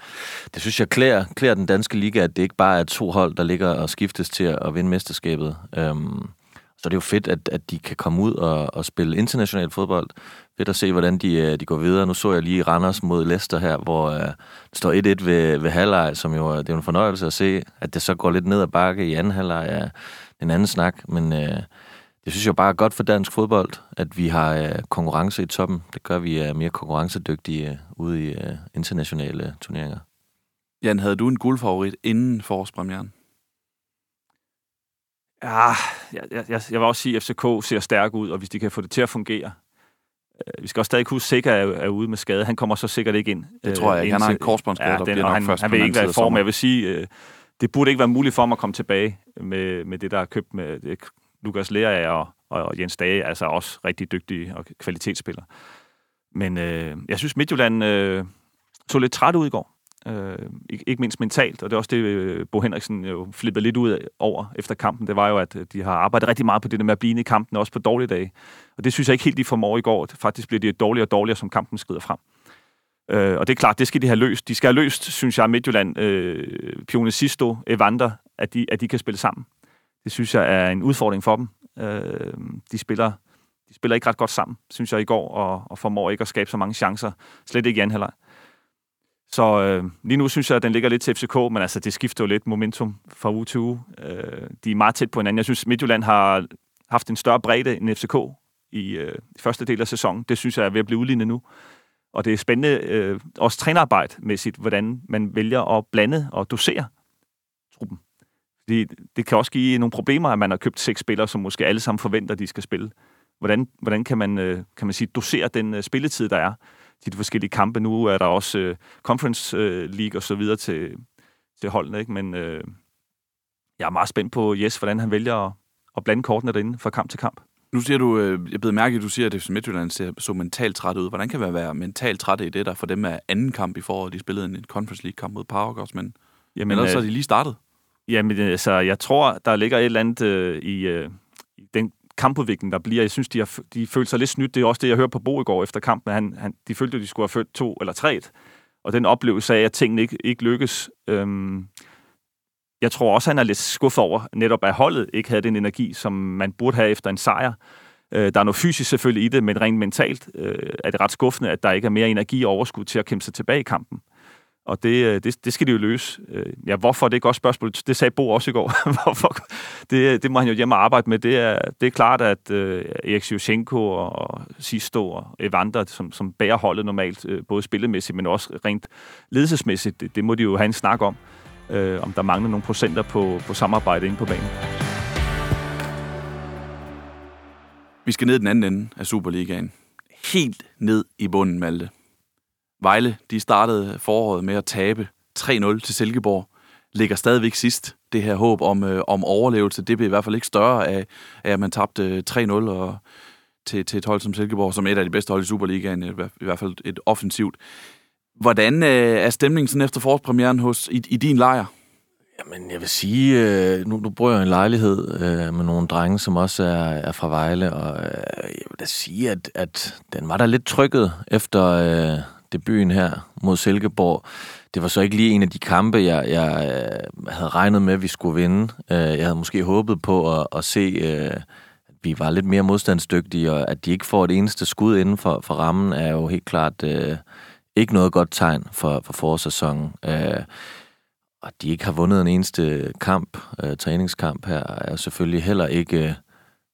det synes jeg klæder, klæder den danske liga, at det ikke bare er to hold, der ligger og skiftes til at vinde mesterskabet. Øh, så det er jo fedt, at, at de kan komme ud og, og spille international fodbold. Fedt at se, hvordan de, øh, de går videre. Nu så jeg lige Randers mod Leicester her, hvor øh, uh, det står 1-1 ved, ved halvleg, som jo det er en fornøjelse at se, at det så går lidt ned ad bakke i anden halvleg er en anden snak. Men øh, uh, det synes jeg bare er godt for dansk fodbold, at vi har uh, konkurrence i toppen. Det gør, at vi er mere konkurrencedygtige ude i uh, internationale turneringer. Jan, havde du en guldfavorit inden forårspremieren? Ja, jeg, jeg, jeg vil også sige, at FCK ser stærk ud, og hvis de kan få det til at fungere. Øh, vi skal også stadig huske, at Sikker er, er ude med skade. Han kommer så sikkert ikke ind. Det tror jeg ikke. Han har en korsbåndsskade, ja, der bliver nok han, først han vil ikke være i form. Jeg vil sige, øh, det burde ikke være muligt for mig at komme tilbage med, med det, der er købt med det, Lukas Lea og, og Jens Dage, altså også rigtig dygtige og kvalitetsspillere. Men øh, jeg synes, Midtjylland øh, så lidt træt ud i går. Øh, ikke, mindst mentalt, og det er også det, øh, Bo Henriksen jo flippede lidt ud over efter kampen. Det var jo, at øh, de har arbejdet rigtig meget på det der med at blive i kampen, også på dårlige dage. Og det synes jeg ikke helt, de formår i går. Faktisk bliver de dårligere og dårligere, som kampen skrider frem. Øh, og det er klart, det skal de have løst. De skal have løst, synes jeg, Midtjylland, øh, Pione Sisto, Evander, at de, at de kan spille sammen. Det synes jeg er en udfordring for dem. Øh, de spiller de spiller ikke ret godt sammen, synes jeg, i går, og, og formår ikke at skabe så mange chancer. Slet ikke i anden halvleg. Så øh, lige nu synes jeg, at den ligger lidt til FCK, men altså, det skifter jo lidt momentum fra uge til uge. Øh, de er meget tæt på hinanden. Jeg synes, Midtjylland har haft en større bredde end FCK i øh, første del af sæsonen. Det synes jeg er ved at blive udlignet nu. Og det er spændende, øh, også trænerarbejdmæssigt, hvordan man vælger at blande og dosere truppen. Fordi det kan også give nogle problemer, at man har købt seks spillere, som måske alle sammen forventer, at de skal spille. Hvordan, hvordan kan, man, øh, kan man sige, dosere den øh, spilletid, der er? De forskellige kampe. Nu er der også øh, Conference øh, League og så videre til, til holdene, ikke? men øh, jeg er meget spændt på Jes, hvordan han vælger at, at blande kortene derinde fra kamp til kamp. Nu siger du, øh, jeg blev mærke, at du siger, at det Midtjylland ser så mentalt træt ud. Hvordan kan man være mentalt træt i det, der for dem er anden kamp i foråret? De spillede en Conference League-kamp mod Paragoss, men Jamen, ellers øh, er de lige startet. Jamen, altså, jeg tror, der ligger et eller andet øh, i, øh, i den kampudvikling, der bliver. Jeg synes, de, har, de følte sig lidt snydt. Det er også det, jeg hørte på Bo i går efter kampen. Han, han, de følte, at de skulle have ført to eller tre. Og den oplevelse af, at tingene ikke, ikke lykkes. Øhm, jeg tror også, han er lidt skuffet over, netop at holdet ikke havde den energi, som man burde have efter en sejr. Øh, der er noget fysisk selvfølgelig i det, men rent mentalt øh, er det ret skuffende, at der ikke er mere energi og overskud til at kæmpe sig tilbage i kampen. Og det, øh, det, det skal de jo løse. Øh, ja, hvorfor? Det er et godt spørgsmål. Det sagde Bo også i går. <laughs> hvorfor? Det, øh, det må han jo hjemme arbejde med. Det er, det er klart, at uh, Erik Shevchenko og Sisto og Evander, som, som bærer holdet normalt, både spillemæssigt, men også rent ledelsesmæssigt, det, det må de jo have en snak om, uh, om der mangler nogle procenter på, på samarbejde inde på banen. Vi skal ned den anden ende af Superligaen. Helt ned i bunden, Malte. Vejle, de startede foråret med at tabe 3-0 til Silkeborg. Ligger stadigvæk sidst. Det her håb om, øh, om overlevelse, det blev i hvert fald ikke større af, af at man tabte øh, 3-0 og til, til et hold som Silkeborg, som et af de bedste hold i Superligaen, i hvert fald et offensivt. Hvordan øh, er stemningen sådan efter forårspremieren hos, i, i din lejr? Jamen, jeg vil sige, øh, nu, nu bor jeg en lejlighed øh, med nogle drenge, som også er, er fra Vejle, og øh, jeg vil da sige, at, at den var da lidt trykket efter, øh, debuten her mod Silkeborg. Det var så ikke lige en af de kampe, jeg, jeg øh, havde regnet med, at vi skulle vinde. Øh, jeg havde måske håbet på at, at se, øh, at vi var lidt mere modstandsdygtige, og at de ikke får et eneste skud inden for, for rammen, er jo helt klart ikke noget godt tegn for, for forårssæsonen. Og de ikke har vundet en eneste kamp, træningskamp her, er selvfølgelig heller ikke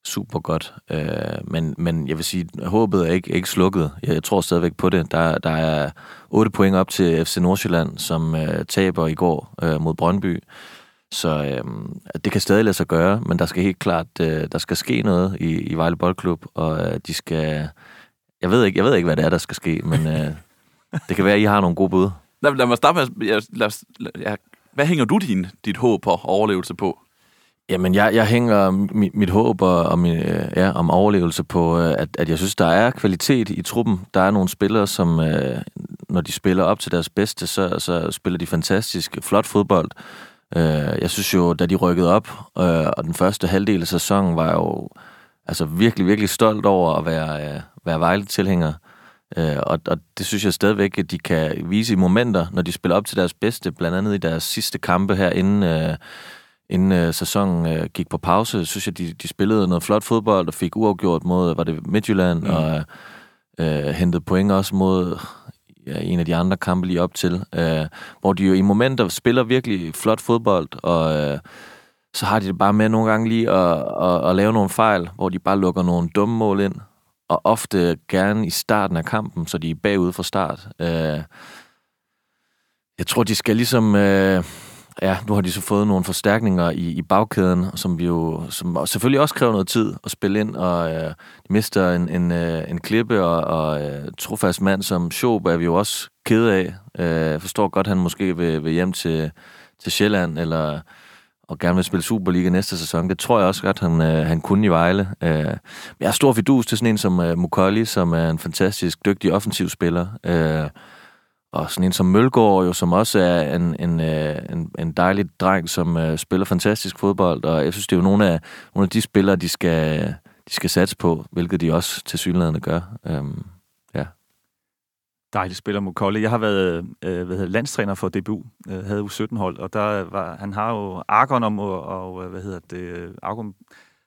super godt. Øh, men, men jeg vil sige, håbet er ikke, ikke slukket. Jeg, jeg tror stadigvæk på det. Der, der er 8 point op til FC Nordsjælland, som øh, taber i går øh, mod Brøndby. Så øh, det kan stadig lade sig gøre, men der skal helt klart øh, der skal ske noget i, i Vejle Boldklub, og øh, de skal... Jeg ved, ikke, jeg ved ikke, hvad det er, der skal ske, men øh, det kan være, at I har nogle gode bud. Lad, lad mig starte med... Lad, lad, lad, hvad hænger du din, dit håb på overlevelse på? Jamen, jeg, jeg hænger mit, mit håb og, og min, ja, om overlevelse på, øh, at, at jeg synes, der er kvalitet i truppen. Der er nogle spillere, som øh, når de spiller op til deres bedste, så, så spiller de fantastisk flot fodbold. Øh, jeg synes jo, da de rykkede op, øh, og den første halvdel af sæsonen, var jeg jo altså virkelig, virkelig stolt over at være, være Vejle-tilhænger. Og, og det synes jeg stadigvæk, at de kan vise i momenter, når de spiller op til deres bedste, blandt andet i deres sidste kampe her inden inden øh, sæsonen øh, gik på pause, synes jeg, de, de spillede noget flot fodbold og fik uafgjort mod, var det Midtjylland, mm. og øh, hentede point også mod ja, en af de andre kampe lige op til, øh, hvor de jo i momenter spiller virkelig flot fodbold, og øh, så har de det bare med nogle gange lige at, at, at lave nogle fejl, hvor de bare lukker nogle dumme mål ind, og ofte gerne i starten af kampen, så de er bagud fra start. Øh, jeg tror, de skal ligesom... Øh, Ja, nu har de så fået nogle forstærkninger i, i bagkæden, som vi jo som selvfølgelig også kræver noget tid at spille ind, og øh, de mister en, en, øh, en klippe og, og øh, trofast mand som Schob er vi jo også kede af. Øh, forstår godt, at han måske vil, vil hjem til, til Sjælland, eller og gerne vil spille Superliga næste sæson. Det tror jeg også godt, han, øh, han kunne i Vejle. Øh, men jeg er stor fidus til sådan en som øh, Mukolli, som er en fantastisk dygtig offensiv spiller. Øh, og sådan en som Mølgaard jo, som også er en, en, øh, en, en dejlig dreng, som uh, spiller fantastisk fodbold, og jeg synes, det er jo nogle af, nogle af de spillere, de skal, de skal satse på, hvilket de også til synligheden gør. Um, ja. Dejlig spiller Mukolle. Jeg har været øh, hvad hedder, landstræner for DBU, øh, havde jo 17 hold, og der var, han har jo Argon om, og, og hvad hedder det, Argon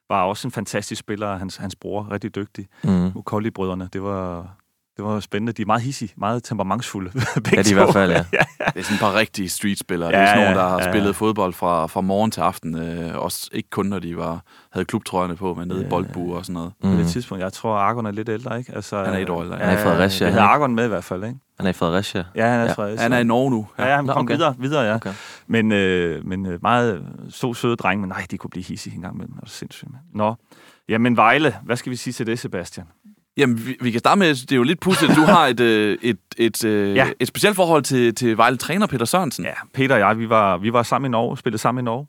var også en fantastisk spiller, hans, hans bror, rigtig dygtig. Mm. Mukolli-brødrene, det var, det var spændende. De er meget hissige, meget temperamentsfulde. <laughs> ja, de i hvert fald, ja. <laughs> ja. Det er sådan et par rigtige streetspillere. Ja, det er sådan nogle, der har ja, spillet fodbold fra, fra morgen til aften. Øh, også ikke kun, når de var, havde klubtrøjerne på, men nede ja, i boldbue og sådan noget. Mm. På det tidspunkt, jeg tror, Argon er lidt ældre, ikke? Altså, han er et år ældre. Ja, han er i Fredericia. Det havde Argon med i hvert fald, ikke? Han er i Fredericia. Ja, han er i Fredericia. Han er i Norge nu. Ja, ja han kom okay. videre, videre, ja. Okay. Men, øh, men øh, meget så søde drenge, men nej, de kunne blive hissige en gang med dem. Det er sindssygt, man. Nå, jamen Vejle, hvad skal vi sige til det, Sebastian? Jamen, vi, vi kan starte med, det er jo lidt pudsigt, at du har et, øh, et, et, et, ja. et specielt forhold til, til Vejle træner Peter Sørensen. Ja, Peter og jeg, vi var, vi var sammen i Norge, spillede sammen i Norge.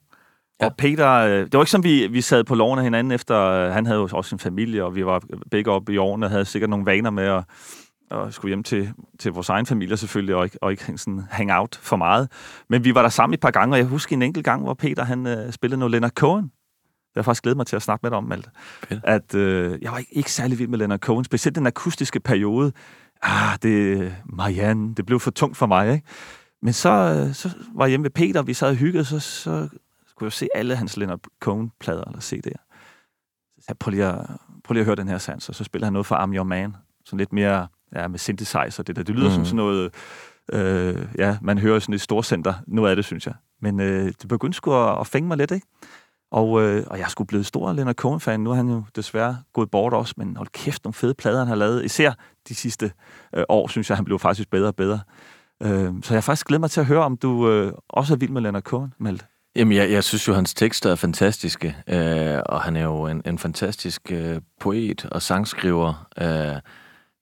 Ja. Og Peter, øh, det var ikke som, vi, vi sad på loven af hinanden efter, øh, han havde jo også en familie, og vi var begge oppe i årene og havde sikkert nogle vaner med at, at skulle hjem til, til vores egen familie selvfølgelig, og ikke, og ikke sådan hang out for meget. Men vi var der sammen et par gange, og jeg husker en enkelt gang, hvor Peter han spillede noget Leonard Cohen jeg har faktisk glædet mig til at snakke med dig om, Malte. At øh, jeg var ikke, ikke særlig vild med Leonard Cohen, specielt den akustiske periode. Ah, det, Marianne, det blev for tungt for mig, ikke? Men så, øh, så var jeg hjemme ved Peter, og vi sad og hyggede, så, så kunne jeg se alle hans Leonard Cohen-plader, eller det. Så jeg prøv lige, at, prøv lige at høre den her sans, og så spiller han noget for I'm Your Man, sådan lidt mere ja, med synthesizer, det der. Det lyder mm. som sådan noget, øh, ja, man hører sådan et storcenter, noget af det, synes jeg. Men øh, det begyndte sgu at, at fænge mig lidt, ikke? Og, øh, og jeg skulle blevet stor Leonard Cohen-fan. Nu er han jo desværre gået bort også, men hold kæft, nogle fede plader, han har lavet. Især de sidste øh, år, synes jeg, han blev faktisk bedre og bedre. Øh, så jeg faktisk glæder mig til at høre, om du øh, også er vild med Leonard Cohen, Malte. Jamen, jeg, jeg synes jo, hans tekster er fantastiske, øh, og han er jo en, en fantastisk øh, poet og sangskriver. Øh,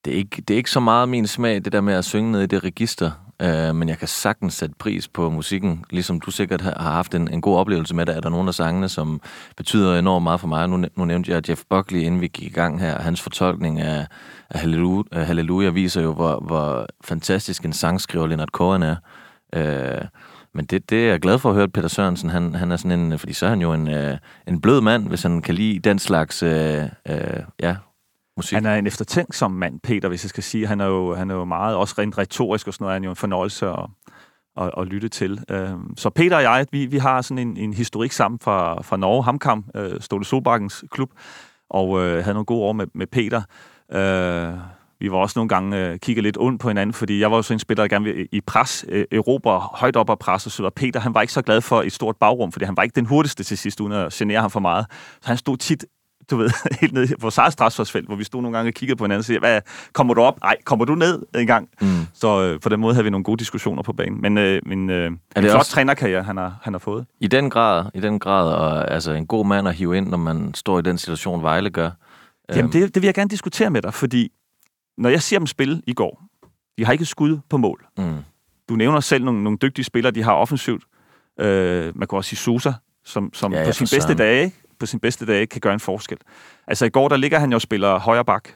det, er ikke, det er ikke så meget min smag, det der med at synge ned i det register, Øh, men jeg kan sagtens sætte pris på musikken, ligesom du sikkert har haft en, en god oplevelse med det. Er der nogle af sangene, som betyder enormt meget for mig? Nu, nu nævnte jeg Jeff Buckley, inden vi gik i gang her. Hans fortolkning af, af Halleluja, Halleluja viser jo, hvor, hvor fantastisk en sangskriver Leonard Cohen er. Øh, men det, det er jeg glad for at høre, at Peter Sørensen, han, han er sådan en, fordi så er han jo en, øh, en blød mand, hvis han kan lide den slags øh, øh, ja, musik. Han er en eftertænksom mand, Peter, hvis jeg skal sige. Han er jo, han er jo meget, også rent retorisk og sådan noget, han er jo en fornøjelse at, at, at lytte til. Øhm, så Peter og jeg, vi, vi har sådan en, en historik sammen fra, fra Norge, Hamkam, øh, Ståle Solbakkens klub, og øh, havde nogle gode år med, med Peter. Øh, vi var også nogle gange øh, kigget lidt ondt på hinanden, fordi jeg var jo sådan en spiller, der gerne ville i pres, øh, Europa højt op og presse, så Peter han var ikke så glad for et stort bagrum, fordi han var ikke den hurtigste til sidst, uden at genere ham for meget. Så han stod tit du ved, <laughs> helt ned på eget hvor vi stod nogle gange og kiggede på hinanden og sagde, hvad, kommer du op? Nej, kommer du ned en gang? Mm. Så øh, på den måde havde vi nogle gode diskussioner på banen. Men øh, min, øh, er det flot også... trænerkarriere, han har, han har fået. I den grad, i den grad og, altså en god mand at hive ind, når man står i den situation, Vejle gør. Jamen, øhm. det, det vil jeg gerne diskutere med dig, fordi når jeg ser dem spille i går, de har ikke skud på mål. Mm. Du nævner selv nogle, nogle dygtige spillere, de har offensivt. Øh, man kan også sige Sosa, som, som Ja, på sin bedste dage, på sin bedste dage kan gøre en forskel. Altså i går, der ligger han jo og spiller højre bak,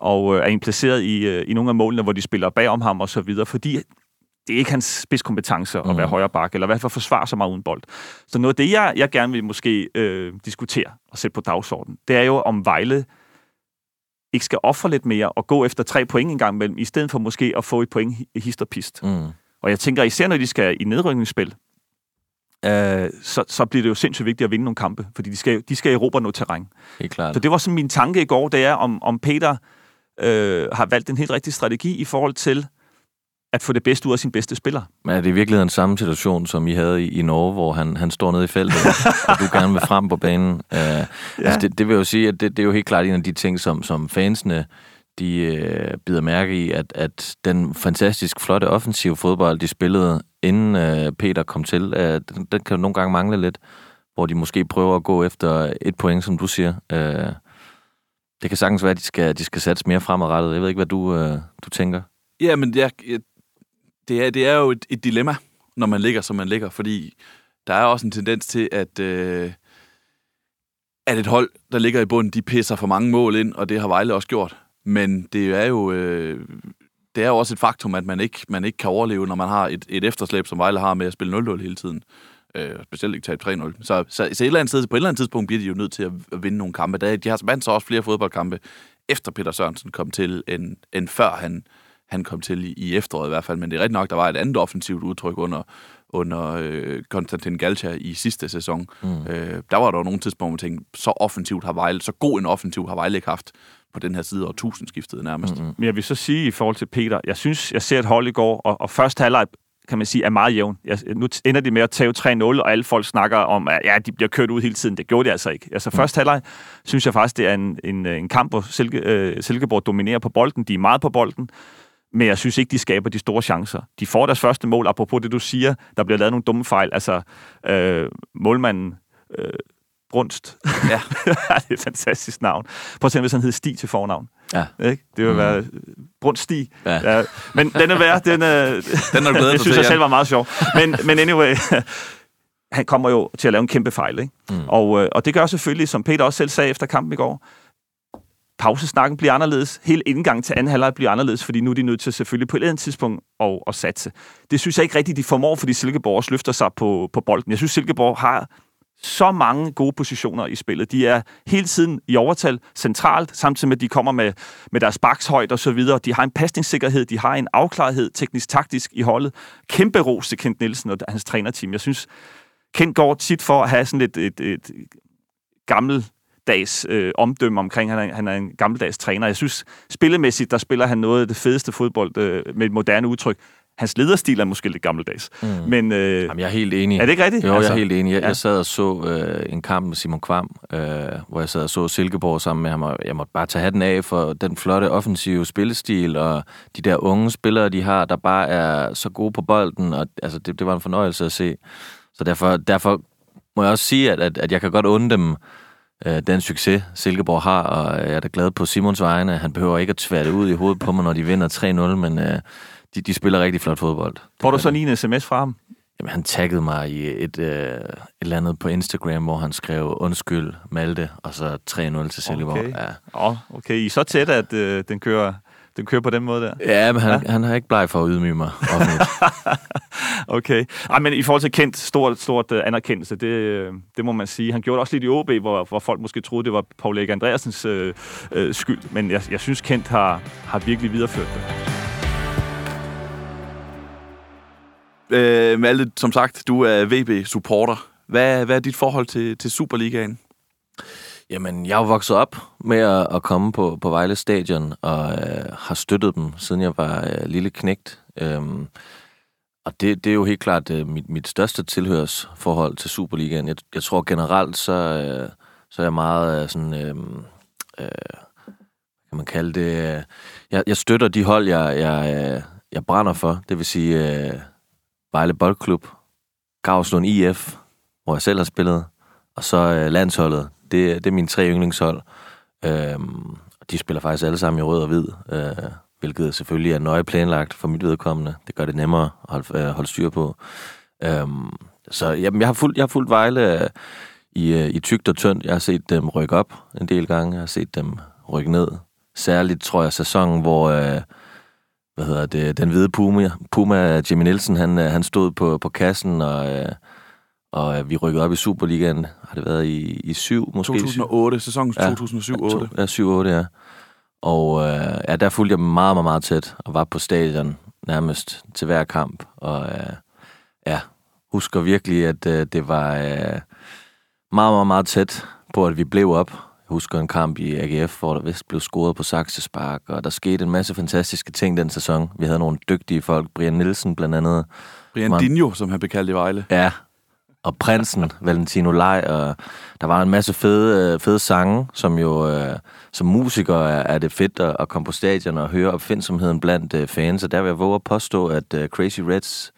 og øh, er placeret i, øh, i nogle af målene, hvor de spiller bagom ham og så videre, fordi det er ikke hans spidskompetence at Mm. være højre bak, eller i hvert fald forsvare sig meget uden bold. Så noget af det, jeg, jeg gerne vil måske øh, diskutere og sætte på dagsordenen, det er jo, om Vejle ikke skal ofre lidt mere og gå efter tre point en gang imellem, i stedet for måske at få et point hi- hist og pist. Mm. Og jeg tænker, især når de skal i nedrykningsspil, øh, så, så bliver det jo sindssygt vigtigt at vinde nogle kampe, fordi de skal, de skal erobre noget terræn. Helt klart. Så det var sådan min tanke i går, det er, om, om Peter øh, har valgt en helt rigtig strategi i forhold til at få det bedste ud af sin bedste spiller. Men er det i virkeligheden samme situation, som I havde i, i Norge, hvor han, han står nede i feltet, <laughs> og du gerne vil frem på banen? Uh, ja. altså det, det vil jo sige, at det, det er jo helt klart en af de ting, som, som fansene de uh, bider mærke i, at, at den fantastisk flotte offensive fodbold, de spillede, inden øh, Peter kom til, uh, den, den kan jo nogle gange mangle lidt, hvor de måske prøver at gå efter et point, som du siger. Uh, det kan sagtens være, at de skal, de skal satse mere fremadrettet. Jeg ved ikke, hvad du, øh, du tænker. Ja, men jeg, jeg, det, er, det er jo et, et dilemma, når man ligger, som man ligger, fordi der er også en tendens til, at, øh, at et hold, der ligger i bunden, de pisser for mange mål ind, og det har Vejle også gjort. Men det er jo, øh, det er jo også et faktum, at man ikke, man ikke kan overleve, når man har et, et efterslæb, som Vejle har med at spille 0-0 hele tiden. Øh, specielt ikke tabe 3-0. Så, så, så et eller andet sted, på et eller andet tidspunkt bliver de jo nødt til at, at vinde nogle kampe. Der, de har vandt så også flere fodboldkampe, efter Peter Sørensen kom til, end, end før han, han kom til i, i efteråret i hvert fald. Men det er rigtigt nok, der var et andet offensivt udtryk under, under øh, Konstantin Galcha i sidste sæson. Mm. Øh, der var der jo nogle tidspunkter, hvor man tænkte, så offensivt har Vejle, så god en offensiv har Vejle ikke haft på den her side og tusindskiftet nærmest. Mm-hmm. Men jeg vil så sige i forhold til Peter, jeg synes, jeg ser et hold i går, og, og første halvleg kan man sige, er meget jævn. Jeg, nu ender de med at tage 3-0, og alle folk snakker om, at ja, de bliver kørt ud hele tiden. Det gjorde de altså ikke. Altså mm. første halvleg synes jeg faktisk, det er en, en, en kamp, hvor Silke, øh, Silkeborg dominerer på bolden. De er meget på bolden. Men jeg synes ikke, de skaber de store chancer. De får deres første mål, apropos det, du siger. Der bliver lavet nogle dumme fejl. Altså, øh, målmanden øh, Brunst. <laughs> Ja. <laughs> det er et fantastisk navn. Prøv at se, hvis han hed Stig til fornavn. Ja. Ikke? Det vil Mm. være Brunst Stig. Ja. Ja. Men den er værd. Den, er, <laughs> Den er glædet det dig synes jeg selv var meget sjov. Men, men anyway, han kommer jo til at lave en kæmpe fejl. Ikke? Mm. Og, øh, og det gør selvfølgelig, som Peter også selv sagde efter kampen i går, pausesnakken bliver anderledes. Hele indgangen til anden halvleg bliver anderledes, fordi nu er de nødt til selvfølgelig på et eller andet tidspunkt at, at satse. Det synes jeg ikke rigtigt, de formår, fordi Silkeborg også løfter sig på, på bolden. Jeg synes, Silkeborg har så mange gode positioner i spillet. De er hele tiden i overtal centralt, samtidig med, at de kommer med, med deres bakshøjde og så videre. De har en pasningssikkerhed, de har en afklarethed teknisk-taktisk i holdet. Kæmpe ros til Kent Nielsen og hans trænerteam. Jeg synes, Kent går tit for at have sådan et, et, et gammeldags øh, omdømme omkring, han er, han er en gammeldags træner. Jeg synes, spillemæssigt, der spiller han noget af det fedeste fodbold øh, med et moderne udtryk. Hans lederstil er måske lidt gammeldags. Mm. Men øh, Jamen, jeg er helt enig. er det ikke rigtigt? Jo, altså, jeg er helt enig. Jeg, ja. jeg sad og så øh, en kamp med Simon Kvam, øh, hvor jeg sad og så Silkeborg sammen med ham, og jeg måtte bare tage hatten af for den flotte offensive spillestil, og de der unge spillere, de har, der bare er så gode på bolden, og altså, det, det var en fornøjelse at se. Så derfor, derfor må jeg også sige, at, at, at jeg kan godt undre dem øh, den succes, Silkeborg har, og jeg er da glad på Simons vegne. Han behøver ikke at tvære det ud i hovedet på mig, når de vinder 3-0, men øh, de, de spiller rigtig flot fodbold. Får du så lige en sms fra ham? Jamen, han taggede mig i et, øh, et eller andet på Instagram, hvor han skrev undskyld Malte, og så 3-0 til Silkeborg. Okay. Ja. Oh, okay. I er så tæt, at øh, den, kører, den kører på den måde der? ja, men han, ja. han har ikke bleg for at ydmyge mig. <laughs> Okay. Ej, men i forhold til Kent, stort, stort uh, anerkendelse, det, øh, det må man sige. Han gjorde det også lidt i OB, hvor, hvor folk måske troede, det var Paul Erik Andreasens øh, øh, skyld. Men jeg, jeg synes, Kent har, har virkelig videreført det. Øh, Malte, som sagt, du er VB-supporter. Hvad, hvad er dit forhold til, til Superligaen? Jamen, jeg er vokset op med at, at komme på, på Vejle Stadion, og øh, har støttet dem, siden jeg var øh, lille knægt. Øhm, og det, det er jo helt klart øh, mit, mit største tilhørsforhold til Superligaen. Jeg, jeg tror generelt, så, øh, så er jeg meget øh, sådan... Øh, øh, kan man kalde det... Øh, jeg, jeg støtter de hold, jeg, jeg, øh, jeg brænder for. Det vil sige øh, Vejle Boldklub, Gavslund IF, hvor jeg selv har spillet, og så øh, landsholdet. Det, det er mine tre yndlingshold. Øhm, og de spiller faktisk alle sammen i rød og hvid, øh, hvilket selvfølgelig er nøje planlagt for mit vedkommende. Det gør det nemmere at holde, øh, holde styr på. Øhm, Så jamen, jeg har fulgt, jeg har fulgt Vejle øh, i, øh, i tygt og tyndt. Jeg har set dem rykke op en del gange. Jeg har set dem rykke ned. Særligt, tror jeg, sæsonen, hvor... Øh, hvad hedder det, den hvide Puma, Puma Jimmy Nielsen, han, øh, han stod på, på kassen, og, øh, og øh, vi rykkede op i Superligaen. Har det været i, i syv, måske? 2008, sæsonen Ja. 2007-2008. Ja, 7-8, ja. Og øh, ja, der fulgte jeg meget, meget, meget tæt, og var på stadion nærmest til hver kamp. Og øh, ja, husker virkelig, at øh, det var øh, meget, meget, meget tæt på, at vi blev op. Jeg husker en kamp i AGF, hvor der vist blev scoret på Saxespark, og der skete en masse fantastiske ting den sæson. Vi havde nogle dygtige folk, Brian Nielsen blandt andet, Brian Man- Dinho, som han blev kaldt i Vejle. Ja, og prinsen, Valentino Lej, og der var en masse fede, øh, fede sange, som jo øh, som musiker er, er det fedt at, at komme på stadion og høre opfindsomheden blandt øh, fans, og der vil jeg våge at påstå, at øh, Crazy Reds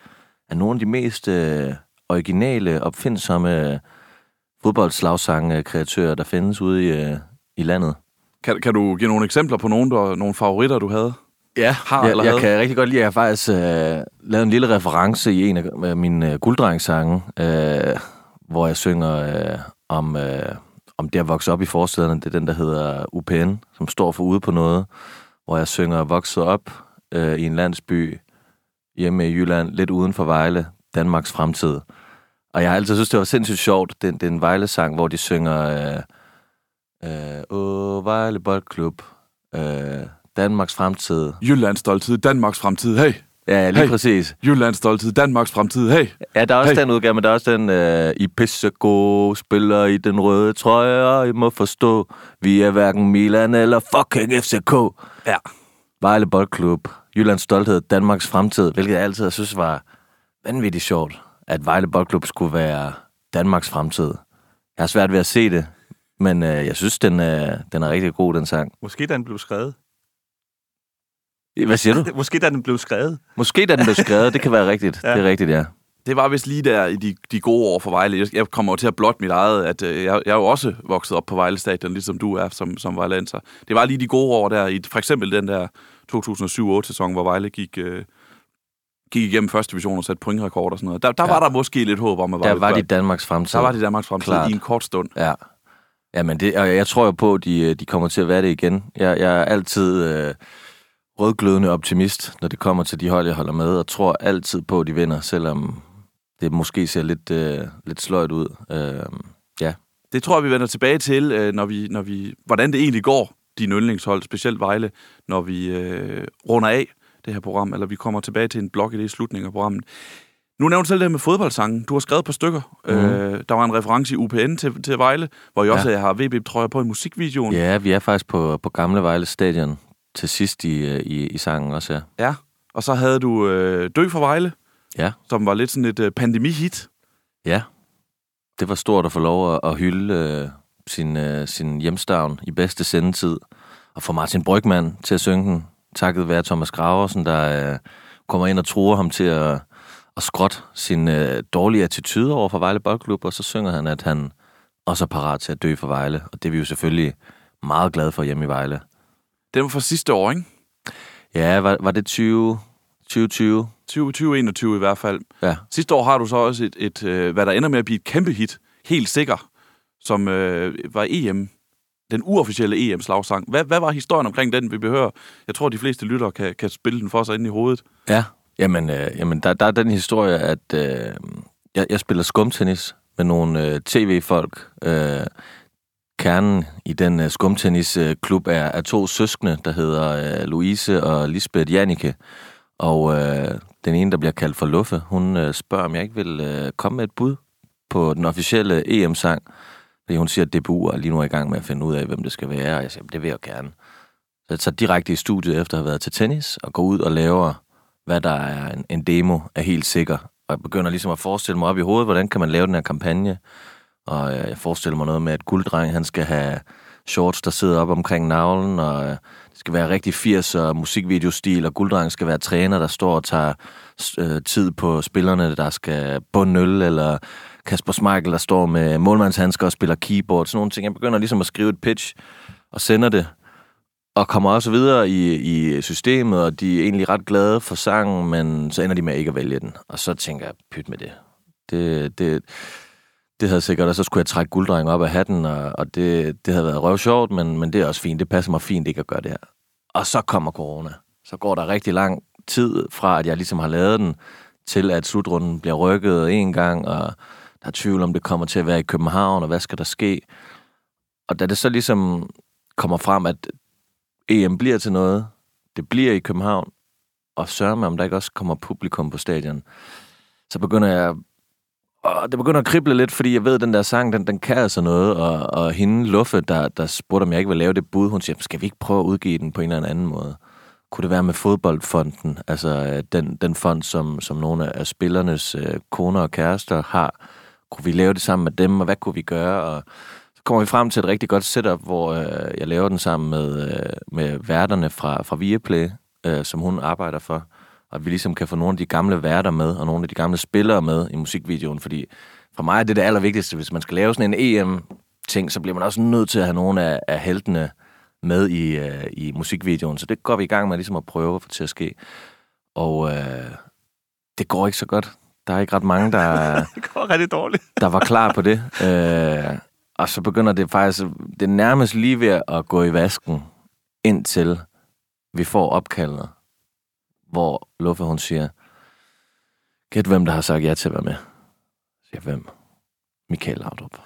er nogle af de mest øh, originale, opfindsomme fodboldslagsange-kreatører, der findes ude i, øh, i landet. Kan, kan du give nogle eksempler på nogle, der, nogle favoritter, du havde? Ja, Har jeg, eller jeg havde? kan rigtig godt lide, at jeg faktisk øh, lavede en lille reference i en af øh, mine øh, gulddrengsange, øh, hvor jeg synger øh, om, øh, om det at vokse op i forstederne. Det er den, der hedder UPN, som står for ude på noget, hvor jeg synger vokset op øh, i en landsby hjemme i Jylland, lidt uden for Vejle, Danmarks fremtid. Og jeg har altid synes, det var sindssygt sjovt. Det, det er en Vejle-sang, hvor de synger øh, øh, Åh, Vejle Boldklub, øh, Danmarks fremtid, Jyllands stolthed, Danmarks fremtid, hey! Ja, lige Hey. præcis. Jyllands stolthed, Danmarks fremtid, hey! Ja, der er også Hey. den udgave, men der er også den, øh, I pissegode spiller i den røde trøje, og I må forstå, vi er hverken Milan eller fucking FCK. Ja. Vejle Boldklub, Jyllands stolthed, Danmarks fremtid, hvilket jeg altid har synes var vanvittigt sjovt, at Vejle Boldklub skulle være Danmarks fremtid. Jeg har svært ved at se det, men øh, jeg synes, den, øh, den er rigtig god, den sang. Måske da den blev skrevet. Hvad siger du? <laughs> Måske da den blev skrevet. Måske da den blev skrevet, det kan være rigtigt. <laughs> Ja. Det er rigtigt, ja. Det var vist lige der i de, de gode år for Vejle. Jeg, jeg kommer jo til at blotte mit eget, at øh, jeg, jeg er jo også vokset op på Vejle Stadion, ligesom du er som, som vejlenser. Det var lige de gode år der, i for eksempel den der 2007-8-sæson, hvor Vejle gik, øh, gik igennem første division og satte pointrekord og sådan noget. Der, der ja. Var der måske lidt håb om, at Der Vejle var de Danmarks fremtid. der var de Danmarks fremtid Klart. i en kort stund. Ja. Ja, men det, og jeg tror jo på, at de, de kommer til at være det igen. Jeg, jeg er altid øh, rødglødende optimist, når det kommer til de hold, jeg holder med, og tror altid på, at de vinder, selvom det måske ser lidt, øh, lidt sløjt ud. Øh, ja. Det tror jeg, vi vender tilbage til, øh, når vi, når vi, hvordan det egentlig går, din yndlingshold, specielt Vejle, når vi øh, runder af det her program, eller vi kommer tilbage til en blok i det i slutningen af programmet. Nu nævnte du selv det med fodboldsangen. Du har skrevet på stykker. Mm. Øh, der var en reference i UPN til, til Vejle, hvor jeg også Ja. har VB-trøjer på i musikvideoen. ja, vi er faktisk på, på Gamle Vejle Stadion til sidst i, øh, i, i sangen også, ja. ja. Og så havde du øh, Dø for Vejle, Ja. som var lidt sådan et øh, pandemi-hit. Ja. Det var stort at få lov at, at hylde øh, sin, øh, sin hjemstavn i bedste sendetid. Og få Martin Brygman til at synge den, takket være Thomas Graversen, der øh, kommer ind og truer ham til at, at skråt sin øh, dårlige attitude over for Vejle Boldklub, og så synger han, at han også er parat til at dø for Vejle. Og det er vi jo selvfølgelig meget glade for hjemme i Vejle. Den var fra sidste år, ikke? Ja, var, var det 20, 2020? 2021 i hvert fald. Ja. Sidste år har du så også et, et øh, hvad der ender med at blive et kæmpe hit, helt sikker, som øh, var EM, den uofficielle EM-slagsang. Hvad, hvad var historien omkring den, vi behøver? Jeg tror, de fleste lyttere kan, kan spille den for sig ind i hovedet. Ja, jamen, øh, jamen der, der er den historie, at øh, jeg, jeg spiller skumtennis med nogle øh, tv-folk. Øh, kernen i den øh, skumtennisklub er, er to søskende, der hedder øh, Louise og Lisbeth Jannike. Og øh, den ene, der bliver kaldt for Luffe, hun øh, spørger, om jeg ikke vil øh, komme med et bud på den officielle EM-sang. Fordi hun siger, at DBU er lige nu i gang med at finde ud af, hvem det skal være. Og jeg siger, "Jamen, det vil jeg gerne. Så jeg tager direkte i studiet efter at have været til tennis, og går ud og laver hvad der er en, en demo, er helt sikker. Og jeg begynder ligesom at forestille mig op i hovedet, hvordan kan man lave den her kampagne. Og øh, jeg forestiller mig noget med, at gulddreng, han skal have shorts, der sidder op omkring navlen, og øh, det skal være rigtig 80'er musikvideostil, og gulddreng skal være træner, der står og tager øh, tid på spillerne, der skal bunde øl, eller Kasper Schmeichel, der står med målmandshandsker og spiller keyboard, sådan nogle ting. Jeg begynder ligesom at skrive et pitch, og sender det, og kommer også videre i, i systemet, og de er egentlig ret glade for sangen, men så ender de med ikke at vælge den. Og så tænker jeg, pyt med det. Det, det, det havde sikkert, og så skulle jeg trække gulddrengen op af hatten, og, og det, det havde været røvsjovt, men, men det er også fint. Det passer mig fint ikke at gøre det her. Og så kommer corona. Så går der rigtig lang tid fra, at jeg ligesom har lavet den, til at slutrunden bliver rykket en gang, og er tvivl om, det kommer til at være i København, og hvad skal der ske? Og da det så ligesom kommer frem, at EM bliver til noget, det bliver i København, og sørger med, om der ikke også kommer publikum på stadion, så begynder jeg og det begynder at krible lidt, fordi jeg ved, at den der sang, den, den kan altså noget, og, og hende, Luffe, der, der spurgte, om jeg ikke vil lave det bud, hun siger, skal vi ikke prøve at udgive den på en eller anden måde? Kunne det være med fodboldfonden, altså øh, den, den fond, som, som nogle af spillernes øh, koner og kærester har? Kunne vi lave det sammen med dem, og hvad kunne vi gøre? Og så kommer vi frem til et rigtig godt setup, hvor øh, jeg laver den sammen med, øh, med værterne fra, fra Viaplay, øh, som hun arbejder for og at vi ligesom kan få nogle af de gamle værter med, og nogle af de gamle spillere med i musikvideoen, fordi for mig er det det allervigtigste, hvis man skal lave sådan en EM-ting, så bliver man også nødt til at have nogle af, af heltene med i, øh, i musikvideoen, så det går vi i gang med ligesom at prøve at få til at ske. Og øh, det går ikke så godt. Der er ikke ret mange, der, <laughs> det går rigtig dårligt. der var klar på det. Uh, og så begynder det faktisk, det er nærmest lige ved at gå i vasken, indtil vi får opkaldet hvor Luffe hun siger, gæt hvem der har sagt ja til at være med. Siger hvem? Michael Laudrup.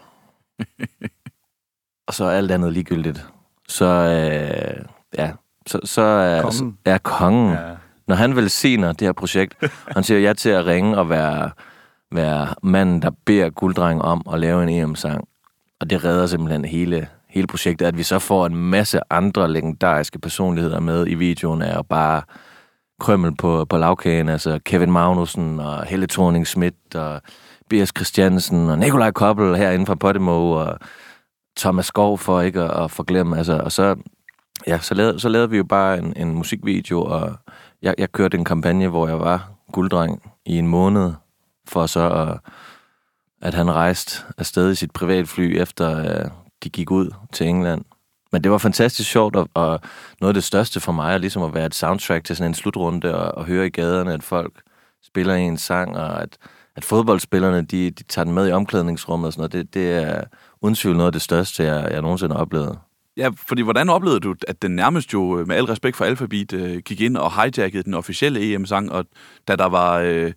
<laughs> og så er alt andet ligegyldigt. Så, øh, ja, så, så er, kongen. er kongen. Ja. Når han velsigner det her projekt, <laughs> han siger ja til at ringe og være, være manden, der beder Gulddreng om at lave en EM-sang. Og det redder simpelthen hele, hele projektet, at vi så får en masse andre legendariske personligheder med i videoen, er jo bare krømmel på, på lavkagen, altså Kevin Magnussen og Helle thorning Schmidt og B.S. Christiansen og Nikolaj Koppel herinde fra Podimo og Thomas Skov for ikke at, at forglemme. Altså, og så, ja, så, lavede, så lavede vi jo bare en, en musikvideo, og jeg, jeg kørte en kampagne, hvor jeg var gulddreng i en måned, for så at, at han rejste afsted i sit privatfly, efter uh, de gik ud til England. Men det var fantastisk sjovt, og, og noget af det største for mig er ligesom at være et soundtrack til sådan en slutrunde, og, og høre i gaderne, at folk spiller en sang, og at, at fodboldspillerne, de, de tager den med i omklædningsrummet og sådan noget. Det, det er uden tvivl noget af det største, jeg, jeg nogensinde har oplevet. Ja, fordi hvordan oplevede du, at den nærmest jo, øh, med al respekt for Alphabet, øh, gik ind og hijackede den officielle EM-sang, og da der var... Øh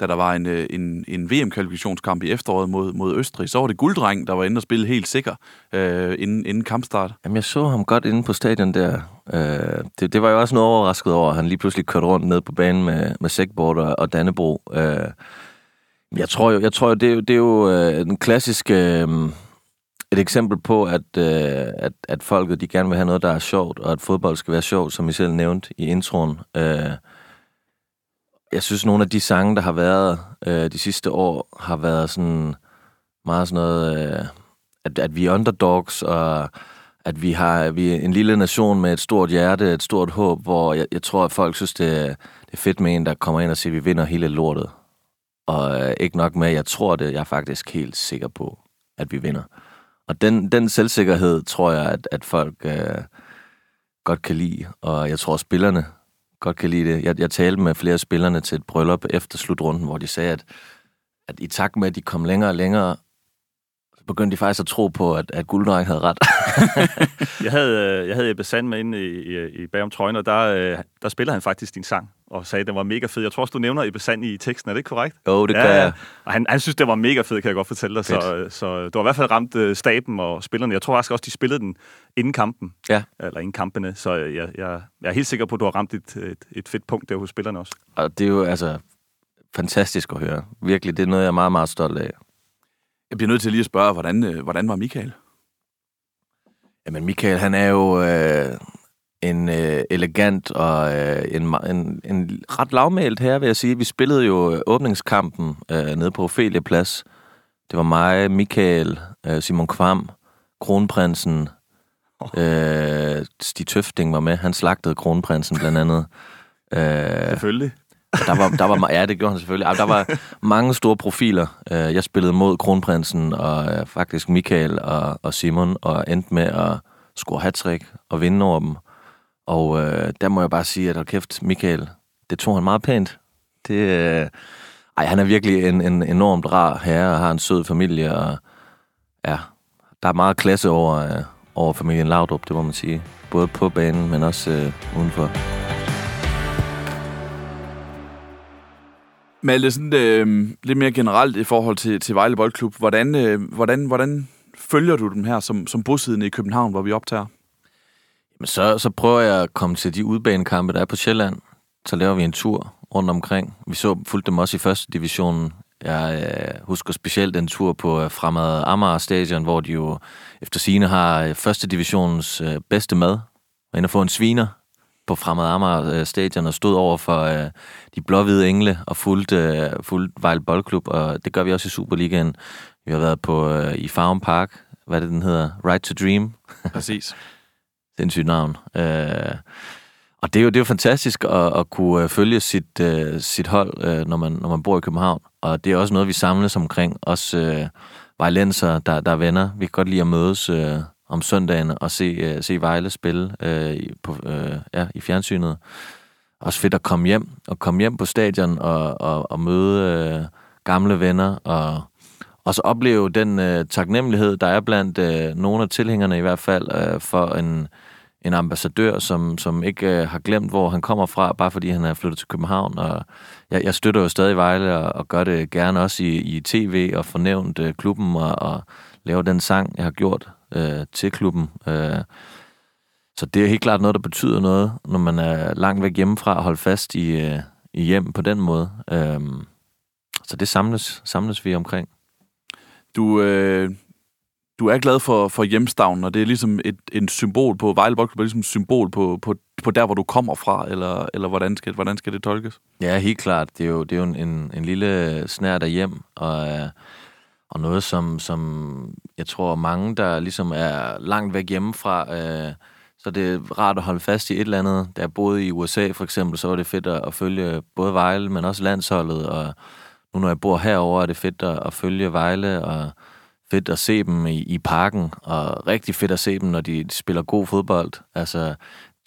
da der var en, øh, en, en VM-kvalifikationskamp i efteråret mod, mod Østrig, så var det Gulddreng, der var inde og spille helt sikker øh, inden, inden kampstart. Jamen, jeg så ham godt inde på stadion der. Øh, det, det var jo også noget overrasket over, at han lige pludselig kørte rundt ned på banen med, med Sækbord og, og Dannebro. Øh, jeg tror jo, jeg tror jo det, er jo, det er jo øh, den klassiske... Øh, et eksempel på, at, øh, at, at folket de gerne vil have noget, der er sjovt, og at fodbold skal være sjovt, som I selv nævnte i introen. Øh, jeg synes, nogle af de sange, der har været øh, de sidste år, har været sådan meget sådan noget, øh, at, at vi er underdogs, og at vi har vi er en lille nation med et stort hjerte, et stort håb, hvor jeg, jeg tror, at folk synes, det, det er fedt med en, der kommer ind og siger, at vi vinder hele lortet. Og øh, ikke nok med, at jeg tror det, jeg er faktisk helt sikker på, at vi vinder. Og den, den selvsikkerhed tror jeg, at, at folk øh, godt kan lide, og jeg tror, at spillerne godt kan lide det. Jeg, jeg talte med flere af spillerne til et bryllup efter slutrunden, hvor de sagde, at, at i takt med, at de kom længere og længere, så begyndte de faktisk at tro på, at, at Gulddreng havde ret. <laughs> jeg, havde, øh, jeg havde Ebbe Sand med inde i, i, i bagom trøjen, og der, øh, der spiller han faktisk din sang og sagde, at den var mega fed. Jeg tror også, du nævner Ebbe Sand i teksten, er det ikke korrekt? Jo, det gør ja, jeg. Og han, han synes, det var mega fed, kan jeg godt fortælle dig. Så, så du har i hvert fald ramt uh, staben og spillerne. Jeg tror faktisk også, de spillede den inden kampen. Ja. Eller inden kampene. Så jeg, jeg, jeg er helt sikker på, at du har ramt et, et, et fedt punkt der hos spillerne også. Og det er jo altså fantastisk at høre. Virkelig, det er noget, jeg er meget, meget stolt af. Jeg bliver nødt til lige at spørge, hvordan, øh, hvordan var Michael? Jamen, Michael, han er jo... Øh, en øh, elegant og øh, en, en, en ret lavmælt her, vil jeg sige. Vi spillede jo øh, åbningskampen øh, nede på Ophelia Plads. Det var mig, Michael, øh, Simon Kvam, Kronprinsen, oh. <laughs> øh, Stig Tøfting var med. Han slagtede Kronprinsen blandt andet. <laughs> Øh, selvfølgelig. Der var, der var, ja, det gjorde han selvfølgelig. Der var <laughs> mange store profiler. Øh, jeg spillede mod Kronprinsen og øh, faktisk Michael og, og Simon, og endte med at score hat og vinde over dem. Og øh, der må jeg bare sige, at hold kæft, Michael, det tog han meget pænt. Det, øh, Ej, han er virkelig en, en enormt rar herre og har en sød familie, og ja, der er meget klasse over, øh, over familien Laudrup, det må man sige. Både på banen, men også øh, udenfor. Malte, sådan, øh, lidt mere generelt i forhold til, til Vejle Boldklub. Hvordan, øh, hvordan, hvordan følger du dem her som, som bosiddende i København, hvor vi optager? Jamen, så, så prøver jeg at komme til de udbanekampe, der er på Sjælland. Så laver vi en tur rundt omkring. Vi så fulgte dem også i første divisionen. Jeg øh, husker specielt den tur på øh, Fremad Amager Stadion, hvor de jo efter sine har øh, første divisionens øh, bedste mad. Og inde få en sviner på Fremad Amager øh, Stadion og stod over for øh, de blå-hvide engle og fulgte, øh, fulgte Vejle Boldklub. Og det gør vi også i Superligaen. Vi har været på øh, i Farm Park, hvad det den hedder, Right to Dream. Præcis. <laughs> Sindssygt navn. Øh, og det er jo, det er jo fantastisk at, at kunne øh, følge sit, øh, sit hold, øh, når, man, når man bor i København. Og det er også noget, vi samles omkring. Også øh, vejlenser, der, der er venner. Vi kan godt lide at mødes øh, om søndagen og se, øh, se Vejle spille øh, på, øh, ja, i fjernsynet. Også fedt at komme hjem, og komme hjem på stadion og, og, og møde øh, gamle venner og og så opleve den øh, taknemmelighed, der er blandt øh, nogle af tilhængerne i hvert fald, øh, for en, en ambassadør, som, som ikke øh, har glemt, hvor han kommer fra, bare fordi han er flyttet til København. Og jeg, jeg støtter jo stadig Vejle, og, og gør det gerne også i, i tv, og fornævnt øh, klubben, og, og laver den sang, jeg har gjort øh, til klubben. Øh, så det er helt klart noget, der betyder noget, når man er langt væk hjemmefra og holde fast i, øh, i hjem på den måde. Øh, så det samles, samles vi omkring. Du, øh, du er glad for, for hjemstavnen, og det er ligesom et, en symbol på, Vejle Boldklub er ligesom et symbol på, på, på der, hvor du kommer fra, eller, eller hvordan, skal, hvordan skal det tolkes? Ja, helt klart. Det er jo, det er jo en, en lille snær hjem og, øh, og noget, som, som jeg tror mange, der ligesom er langt væk hjemmefra, øh, så det er rart at holde fast i et eller andet. Da jeg boede i USA for eksempel, så var det fedt at, at følge både Vejle, men også landsholdet, og nu når jeg bor herover er det fedt at, at følge Vejle, og fedt at se dem i, i parken, og rigtig fedt at se dem, når de spiller god fodbold. Altså, jeg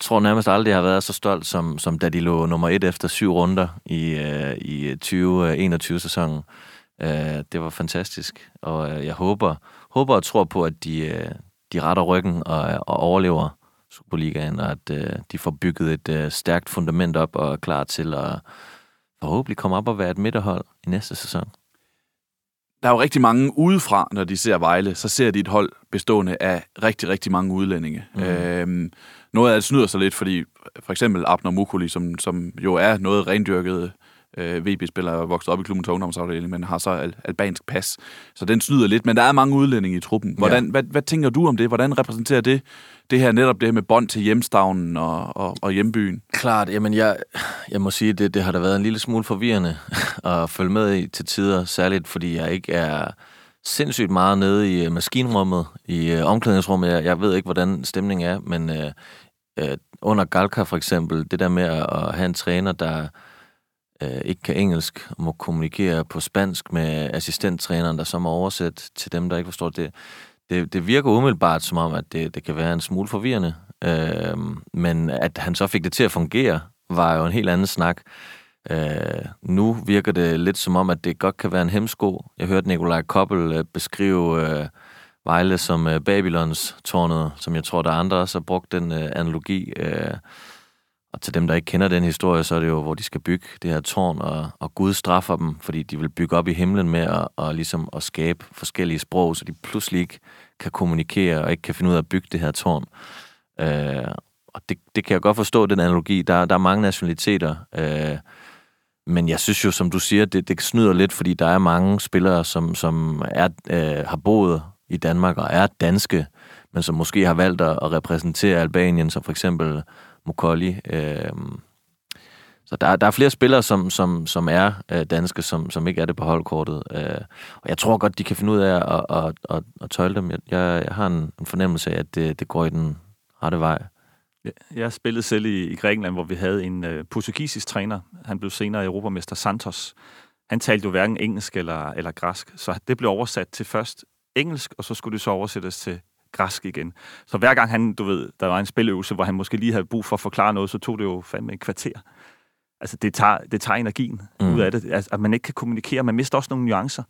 tror nærmest aldrig, jeg har været så stolt, som, som da de lå nummer et efter syv runder i, øh, i 2021-sæsonen. Uh, øh, det var fantastisk, og uh, jeg håber, håber og tror på, at de, de retter ryggen og, og overlever Superligaen, og at de får bygget et uh, stærkt fundament op og er klar til at forhåbentlig komme op og være et midterhold i næste sæson. Der er jo rigtig mange udefra, når de ser Vejle, så ser de et hold bestående af rigtig, rigtig mange udlændinge. Mm. Øhm, noget af det snyder sig lidt, fordi for eksempel Abner Mukuli, som, som jo er noget rendyrket øh, VB-spiller, vokset op i klubben til ungdomsafdelingen, men har så al- albansk pas. Så den snyder lidt, men der er mange udlændinge i truppen. Hvordan, ja. hvad, hvad tænker du om det? Hvordan repræsenterer det det her netop det her med bånd til hjemstavnen og, og, og hjembyen? Klart, jamen jeg, jeg må sige, det, det har da været en lille smule forvirrende <laughs> at følge med i til tider, særligt fordi jeg ikke er sindssygt meget nede i øh, maskinrummet, i øh, omklædningsrummet. Jeg, jeg ved ikke, hvordan stemningen er, men øh, øh, under Galka for eksempel, det der med at, at have en træner, der øh, ikke kan engelsk, må kommunikere på spansk med assistenttræneren, der så må oversætte til dem, der ikke forstår det. Det, det virker umiddelbart som om, at det, det kan være en smule forvirrende, øh, men at han så fik det til at fungere, var jo en helt anden snak. Øh, nu virker det lidt som om, at det godt kan være en hemsko. Jeg hørte Nikolaj Koppel øh, beskrive øh, Vejle som øh, Babylons tårnet, som jeg tror, der er andre også har brugt den øh, analogi. Øh, og til dem, der ikke kender den historie, så er det jo, hvor de skal bygge det her tårn, og, og Gud straffer dem, fordi de vil bygge op i himlen med at, og ligesom at skabe forskellige sprog, så de pludselig ikke kan kommunikere og ikke kan finde ud af at bygge det her tårn. Øh, og det, det kan jeg godt forstå, den analogi. Der, der er mange nationaliteter, øh, men jeg synes jo, som du siger, det, det snyder lidt, fordi der er mange spillere, som, som er, øh, har boet i Danmark og er danske, men som måske har valgt at, repræsentere Albanien, som for eksempel Mokolli. Øh, så der, der er flere spillere, som, som, som er øh, danske, som, som ikke er det på holdkortet. Øh, og jeg tror godt, de kan finde ud af at, at, at, at, at tøjle dem. Jeg, jeg har en, en fornemmelse af, at det, det går i den rette vej. Jeg spillede selv i, i Grækenland, hvor vi havde en øh, portugisisk træner. Han blev senere europamester Santos. Han talte jo hverken engelsk eller, eller græsk, så det blev oversat til først engelsk, og så skulle det så oversættes til græsk igen. Så hver gang han, du ved, der var en spiløvelse, hvor han måske lige havde brug for at forklare noget, så tog det jo fandme et kvarter altså det tager, det tager energien mm. ud af det. Altså, at man ikke kan kommunikere. Man mister også nogle nuancer.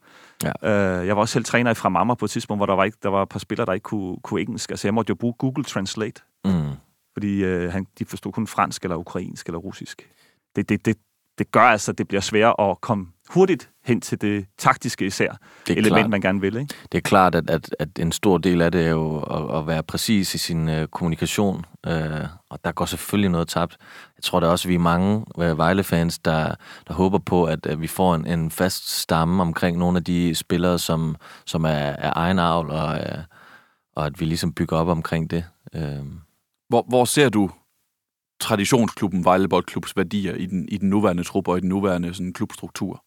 Ja. Øh, jeg var også selv træner i Fremammer på et tidspunkt, hvor der var, ikke, der var et par spillere, der ikke kunne, kunne engelsk. Altså jeg måtte jo bruge Google Translate. Mm. Fordi øh, han, de forstod kun fransk, eller ukrainsk, eller russisk. Det, det, det, det gør altså, at det bliver sværere at komme hurtigt hen til det taktiske især det element, klart. man gerne vil. Ikke? Det er klart, at, at, at en stor del af det er jo at, at være præcis i sin uh, kommunikation, uh, og der går selvfølgelig noget tabt. Jeg tror da også, at vi er mange uh, Vejle-fans, der, der håber på, at, at vi får en, en fast stamme omkring nogle af de spillere, som, som er, er egen avl, og, uh, og at vi ligesom bygger op omkring det. Uh. Hvor, hvor ser du traditionsklubben Vejle Boldklubs værdier i den, i den nuværende trup og i den nuværende sådan, klubstruktur?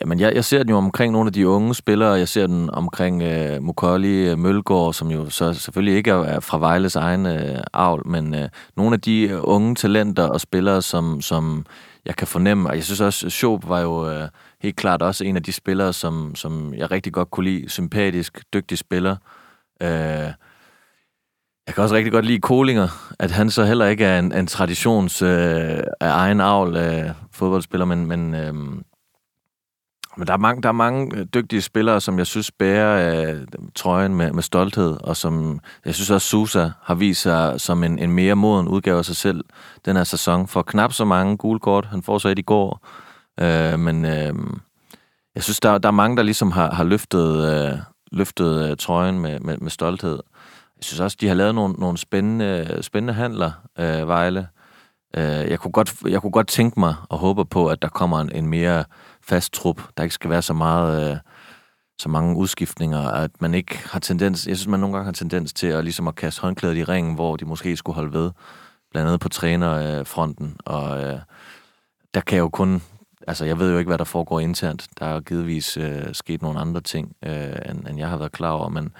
Jamen, jeg, jeg ser den jo omkring nogle af de unge spillere. Jeg ser den omkring øh, Mukolli, øh, Mølgaard, som jo så selvfølgelig ikke er fra Vejles egen øh, avl, men øh, nogle af de øh, unge talenter og spillere, som, som jeg kan fornemme. Og jeg synes også, Schob var jo øh, helt klart også en af de spillere, som, som jeg rigtig godt kunne lide. Sympatisk, dygtig spiller. Øh, jeg kan også rigtig godt lide Kolinger, at han så heller ikke er en, en traditions øh, af egen avl øh, fodboldspiller, men, men, øh, men der, er mange, der er mange øh, dygtige spillere, som jeg synes bærer øh, trøjen med, med stolthed, og som jeg synes også Susa har vist sig som en, en mere moden udgave af sig selv den her sæson. For knap så mange gule kort, han får så et i går, øh, men øh, jeg synes, der, der er mange, der ligesom har, har løftet, øh, løftet øh, trøjen med, med, med stolthed. Jeg synes også, de har lavet nogle, nogle spændende, spændende handler, øh, Vejle. Øh, jeg, kunne godt, jeg kunne godt tænke mig og håbe på, at der kommer en, en mere fast trup. Der ikke skal være så meget... Øh, så mange udskiftninger, at man ikke har tendens, jeg synes, man nogle gange har tendens til at, ligesom at kaste håndklædet i ringen, hvor de måske skulle holde ved, blandt andet på trænerfronten, og øh, der kan jeg jo kun, altså jeg ved jo ikke, hvad der foregår internt, der er givetvis øh, sket nogle andre ting, øh, end, end jeg har været klar over, men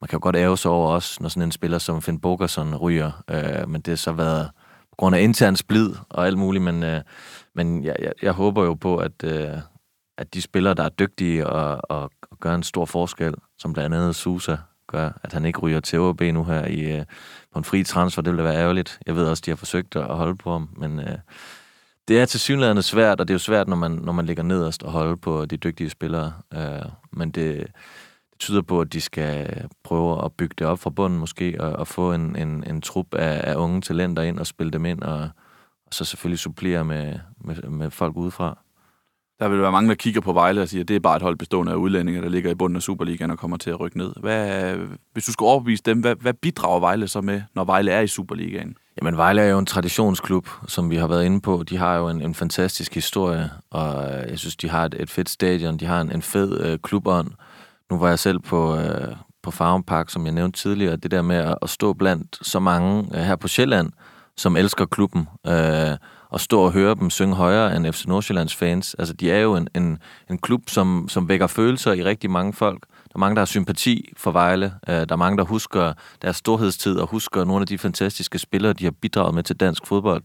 man kan jo godt ære sig over også, når sådan en spiller som Finn Bogerson ryger, øh, men det har så været på grund af intern splid og alt muligt, men, øh, men jeg, jeg, jeg håber jo på, at, øh, at de spillere, der er dygtige og, og, og gør en stor forskel, som blandt andet Susa gør, at han ikke ryger til OB nu her i, øh, på en fri transfer, det ville være ærgerligt. Jeg ved også, de har forsøgt at holde på ham, men øh, det er til synligheden svært, og det er jo svært, når man, når man ligger nederst og holde på de dygtige spillere. Øh, men det, tyder på, at de skal prøve at bygge det op fra bunden måske, og, og få en, en, en trup af, af unge talenter ind og spille dem ind, og, og så selvfølgelig supplere med, med, med folk udefra. Der vil være mange, der kigger på Vejle og siger, at det er bare et hold bestående af udlændinge, der ligger i bunden af Superligaen og kommer til at rykke ned. Hvad, hvis du skal overbevise dem, hvad, hvad bidrager Vejle så med, når Vejle er i Superligaen? Jamen, Vejle er jo en traditionsklub, som vi har været inde på. De har jo en, en fantastisk historie, og jeg synes, de har et, et fedt stadion. De har en, en fed øh, klubånd. Nu var jeg selv på, øh, på Farum Park, som jeg nævnte tidligere. Det der med at, at stå blandt så mange øh, her på Sjælland, som elsker klubben, øh, og stå og høre dem synge højere end FC Nordsjællands fans. Altså, de er jo en, en, en klub, som, som vækker følelser i rigtig mange folk. Der er mange, der har sympati for Vejle. Øh, der er mange, der husker deres storhedstid og husker nogle af de fantastiske spillere, de har bidraget med til dansk fodbold.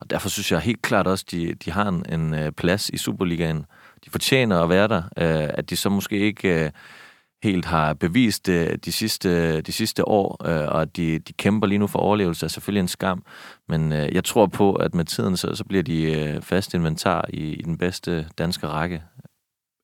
Og derfor synes jeg helt klart også, de, de har en, en øh, plads i Superligaen. De fortjener at være der. Øh, at de så måske ikke øh, helt har bevist det de sidste, de sidste år, øh, og de, de kæmper lige nu for overlevelse, er selvfølgelig en skam. Men øh, jeg tror på, at med tiden, så, så bliver de øh, fast inventar i, i den bedste danske række.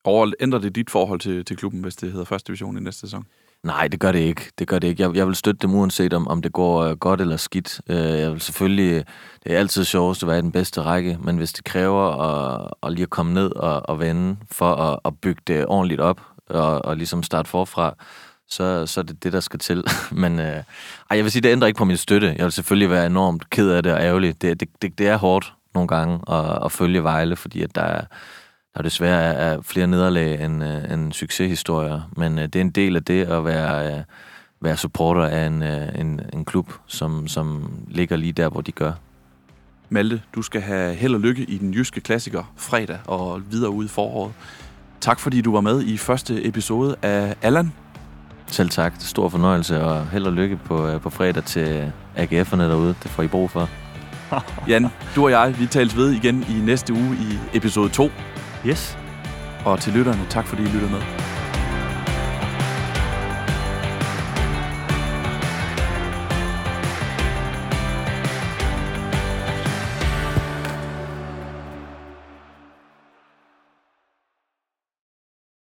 Og ændrer det dit forhold til, til klubben, hvis det hedder første division i næste sæson? Nej, det gør det ikke. Det gør det ikke. Jeg, jeg vil støtte dem uanset om, om det går øh, godt eller skidt. Øh, jeg vil selvfølgelig, det er altid sjovest at være i den bedste række, men hvis det kræver at, at lige at komme ned og, og vende for at, at bygge det ordentligt op, og, og ligesom starte forfra, så, så er det det, der skal til. <laughs> Men øh, ej, jeg vil sige, det ændrer ikke på min støtte. Jeg vil selvfølgelig være enormt ked af det og ærgerlig. Det, det, det, det er hårdt nogle gange at, at følge Vejle, fordi at der er, der er desværre er flere nederlag end, øh, end succeshistorier. Men øh, det er en del af det at være, øh, være supporter af en, øh, en, en klub, som, som ligger lige der, hvor de gør. Malte, du skal have held og lykke i den jyske klassiker fredag og videre ud i foråret. Tak fordi du var med i første episode af Allan. Selv tak. Stor fornøjelse, og held og lykke på, øh, på fredag til AGF'erne derude. Det får I brug for. <laughs> Jan, du og jeg, vi tales ved igen i næste uge i episode 2. Yes. Og til lytterne, tak fordi I lytter med.